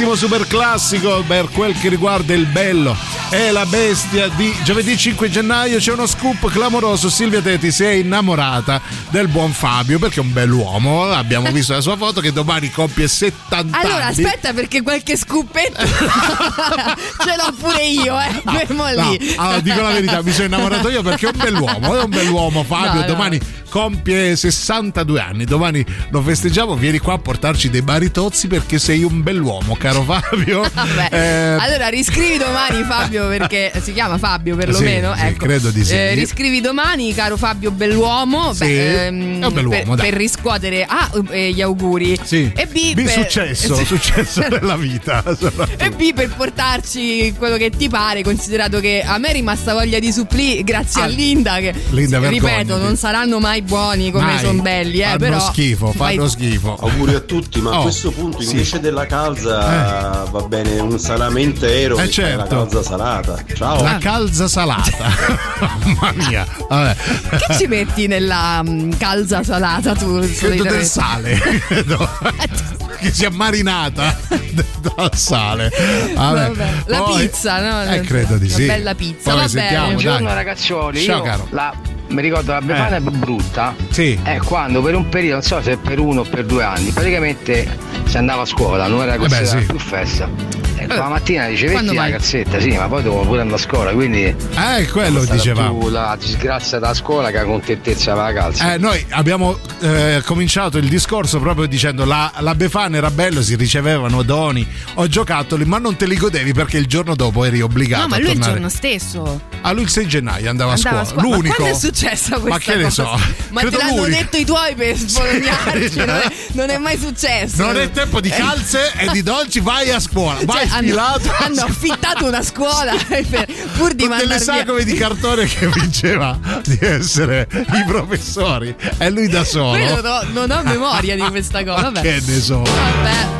Ultimo super classico per quel che riguarda il bello e la bestia di giovedì 5 gennaio. C'è uno scoop clamoroso. Silvia Teti si è innamorata del buon Fabio perché è un bell'uomo. Abbiamo <laughs> visto la sua foto che domani compie 70 Allora, anni. aspetta, perché qualche scoopetto <laughs> ce l'ho pure io, eh. No, lì. allora, dico la verità, mi sono innamorato io perché è un bell'uomo, è un bell'uomo Fabio, No, no. domani compie 62 anni, domani lo festeggiamo, vieni qua a portarci dei baritozzi perché sei un bell'uomo, caro Fabio. <laughs> Eh, Allora riscrivi domani Fabio perché si chiama Fabio perlomeno. Sì, sì, ecco. credo di sì. Eh, riscrivi domani, caro Fabio Bell'uomo. Sì, beh, ehm, è un bell'uomo, per, per riscuotere A eh, gli auguri. sì. E B, Bi per, successo, <laughs> sì. successo nella vita. <laughs> E B per portarci quello che ti pare, considerato che a me è rimasta voglia di supplì grazie Ah, a Linda. Che Linda, ripeto, non saranno mai buoni come sono belli, eh, fanno però schifo, <laughs> fanno vai- schifo. Auguri a tutti, ma Oh, a questo punto sì. invece della calza va bene un salame intero Eh, e fai la certo. calza salata. Ciao. Ah. La calza salata. <laughs> Mamma mia. Vabbè. Che ci metti nella mm, calza salata tu? Credo del sale, <laughs> credo. che sia marinata <laughs> dal sale. Vabbè. Vabbè, La Poi- pizza, no? Eh, credo di Una sì. bella pizza, Poi va sentiamo, bene. dai. Buongiorno ragazzuoli, Ciao io caro. la- mi ricordo la Befana Eh. è brutta Sì. è quando per un periodo, non so se per uno o per due anni, praticamente si andava a scuola, non era considerata Eh sì. più festa. E la mattina dice Quando vesti la mai? calzetta, sì, ma poi dovevo pure andare a scuola, quindi Eh, quello dicevamo. più la disgrazia da scuola che la contentezza della calza. Eh, noi abbiamo eh, cominciato il discorso proprio dicendo la, la Befana era bello, si ricevevano doni o giocattoli, ma non te li godevi perché il giorno dopo eri obbligato No, ma a lui il giorno stesso Ah, lui il 6 gennaio andava, andava a scuola. Ma L'unico. quando è successa questa Ma che ne cosa? so. Ma Credo te l'hanno l'unico. detto i tuoi per sbolognarci, non, è, non è mai successo. Non è tempo di calze e di dolci, vai a scuola. Vai Cioè, hanno, <laughs> hanno affittato una scuola <laughs> per- pur di con delle sagome di cartone che vinceva di essere i professori e lui da solo. Quello no- non ho memoria di questa <laughs> cosa. Vabbè. che ne so. Vabbè.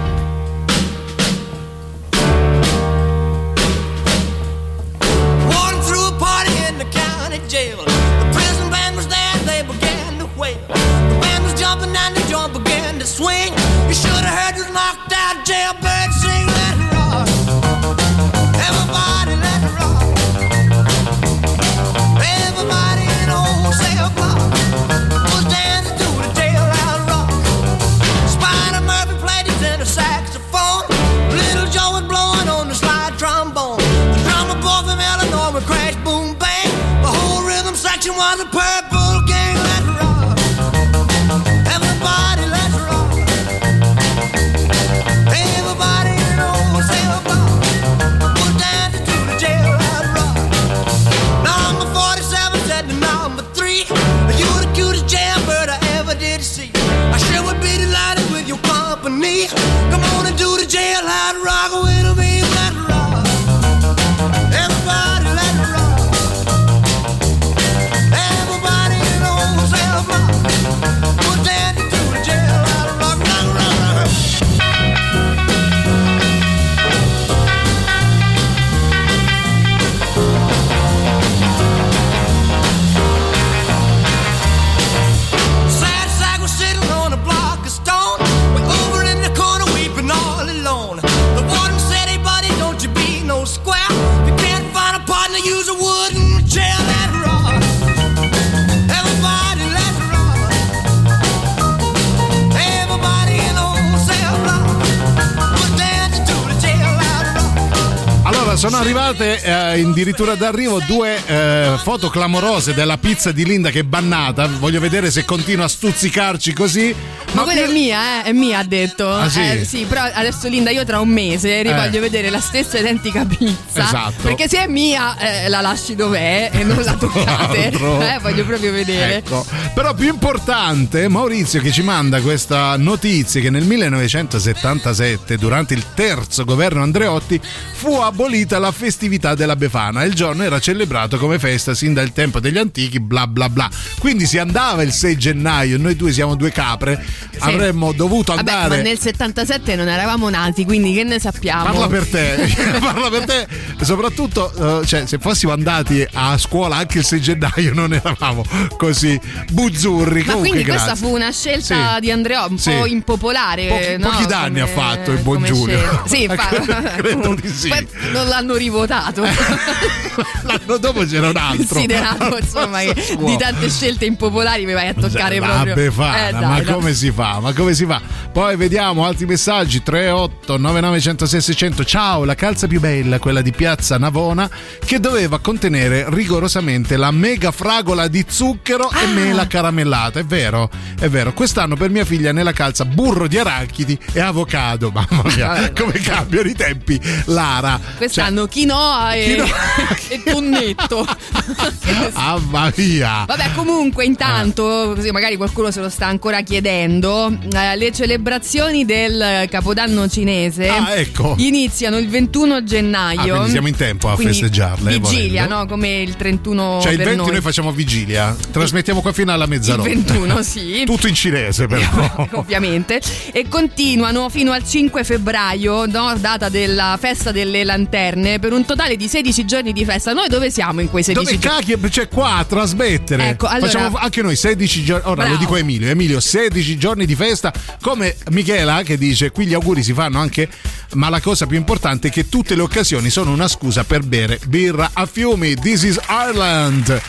Arrivate eh, addirittura d'arrivo due eh, foto clamorose della pizza di Linda che è bannata. Voglio vedere se continua a stuzzicarci così. Ma quella è mia, eh? È mia, ha detto. Ah, sì? Eh, sì, però adesso Linda, io tra un mese Eh. voglio vedere la stessa identica pizza. Esatto. Perché se è mia, eh, la lasci dov'è e non la <laughs> toccate. Eh, voglio proprio vedere. Ecco. Però più importante, Maurizio che ci manda questa notizia che nel 1977, durante il terzo governo Andreotti, fu abolita istituita la festività della Befana. Il giorno era celebrato come festa sin dal tempo degli antichi, bla bla bla. Quindi si andava il 6 gennaio, noi due siamo due capre, avremmo dovuto Vabbè, andare. ma nel 77 non eravamo nati, quindi che ne sappiamo? Parla per te, <laughs> parla per te. Soprattutto, eh, cioè, se fossimo andati a scuola anche il 6 gennaio, non eravamo così buzzurri. Ma Comunque, quindi questa grazie. fu una scelta Sì. di Andrea un Sì. po' impopolare. Pochi- no? pochi danni Come- ha fatto il buon Giulio. Sì, <laughs> fa- <laughs> Credo di sì. poi non l'hanno rivotato. <laughs> L'anno dopo c'era un altro. Considerato insomma che di tante scelte impopolari mi vai a toccare La proprio. Befana, Eh, dai, ma dai. come si fa? Ma come si fa? Poi vediamo altri messaggi 38 9906 600. Ciao, la calza più bella, quella di Piazza Navona, che doveva contenere rigorosamente la mega fragola di zucchero Ah. e mela caramellata. È vero, è vero. Quest'anno per mia figlia nella calza burro di arachidi e avocado. <laughs> Mamma mia, come cambiano i tempi, Lara. Quest'anno quinoa e, Quinoa. <laughs> e tonnetto. <laughs> Mamma mia. Vabbè, comunque, intanto, così magari qualcuno se lo sta ancora chiedendo, eh, le celebrazioni del Capodanno cinese Ah, ecco. iniziano il 21 gennaio. Ah, siamo in tempo a festeggiarle, Vigilia, volendo. no? Come il 31 Cioè il per 20 noi. noi facciamo vigilia, trasmettiamo qua fino alla il mezzanotte. 21, <laughs> sì. Tutto in cinese però. Ovviamente, e continuano fino al 5 febbraio, no? data della festa delle lanterne, per un totale di 16 giorni di festa. Noi dove siamo in quei 16 Dove giorni? cacchio c'è qua a trasmettere? Ecco, allora- Facciamo anche noi 16 giorni. Ora Bravo. lo dico a Emilio. Emilio, 16 giorni di festa. Come Michela che dice: qui gli auguri si fanno anche. Ma la cosa più importante è che tutte le occasioni sono una scusa per bere birra a fiumi. This is Ireland.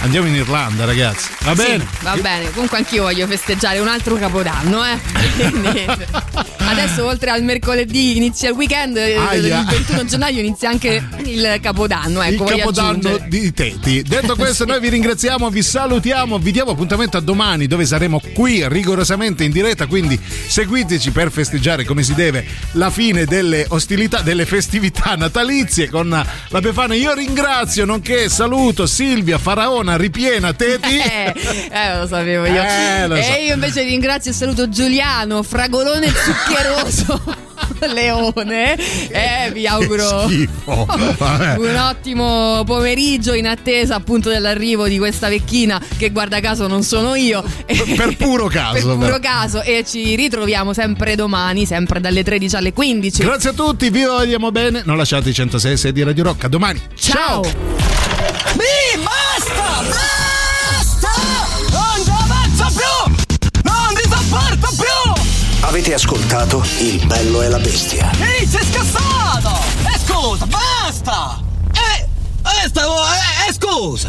Andiamo in Irlanda, ragazzi. Va Sì, bene? va bene, comunque anch'io voglio festeggiare un altro capodanno, eh. <laughs> Adesso oltre al mercoledì inizia il weekend, eh, Aia. il 21 gennaio inizia anche il capodanno, ecco, il capodanno aggiungere. di Teti. Detto <laughs> questo, noi vi ringraziamo, vi salutiamo, vi diamo appuntamento a domani dove saremo qui rigorosamente in diretta. Quindi seguiteci per festeggiare come si deve la fine delle ostilità, delle festività natalizie con la Befana. Io ringrazio, nonché saluto Silvia, Faraona, Ripiena, Teti. <laughs> Eh, eh, lo sapevo io. Eh, lo so. E io invece ringrazio e saluto Giuliano, fragolone zuccheroso. <laughs> Leone, eh, vi auguro un ottimo pomeriggio in attesa appunto dell'arrivo di questa vecchina che guarda caso non sono io Per puro <laughs> caso. per puro caso e ci ritroviamo sempre domani sempre dalle 13 alle 15 Grazie a tutti, vi vogliamo bene. Non lasciate i 106 6 di Radio Rock. A domani. ciao. Mi basta! Basta! Non ci avanzo più! Non vi sopporto più! Avete ascoltato Il bello e la bestia. Ehi, sei scassato! E scusa, basta! Eh, eh, stavo... Eh, eh, scusa!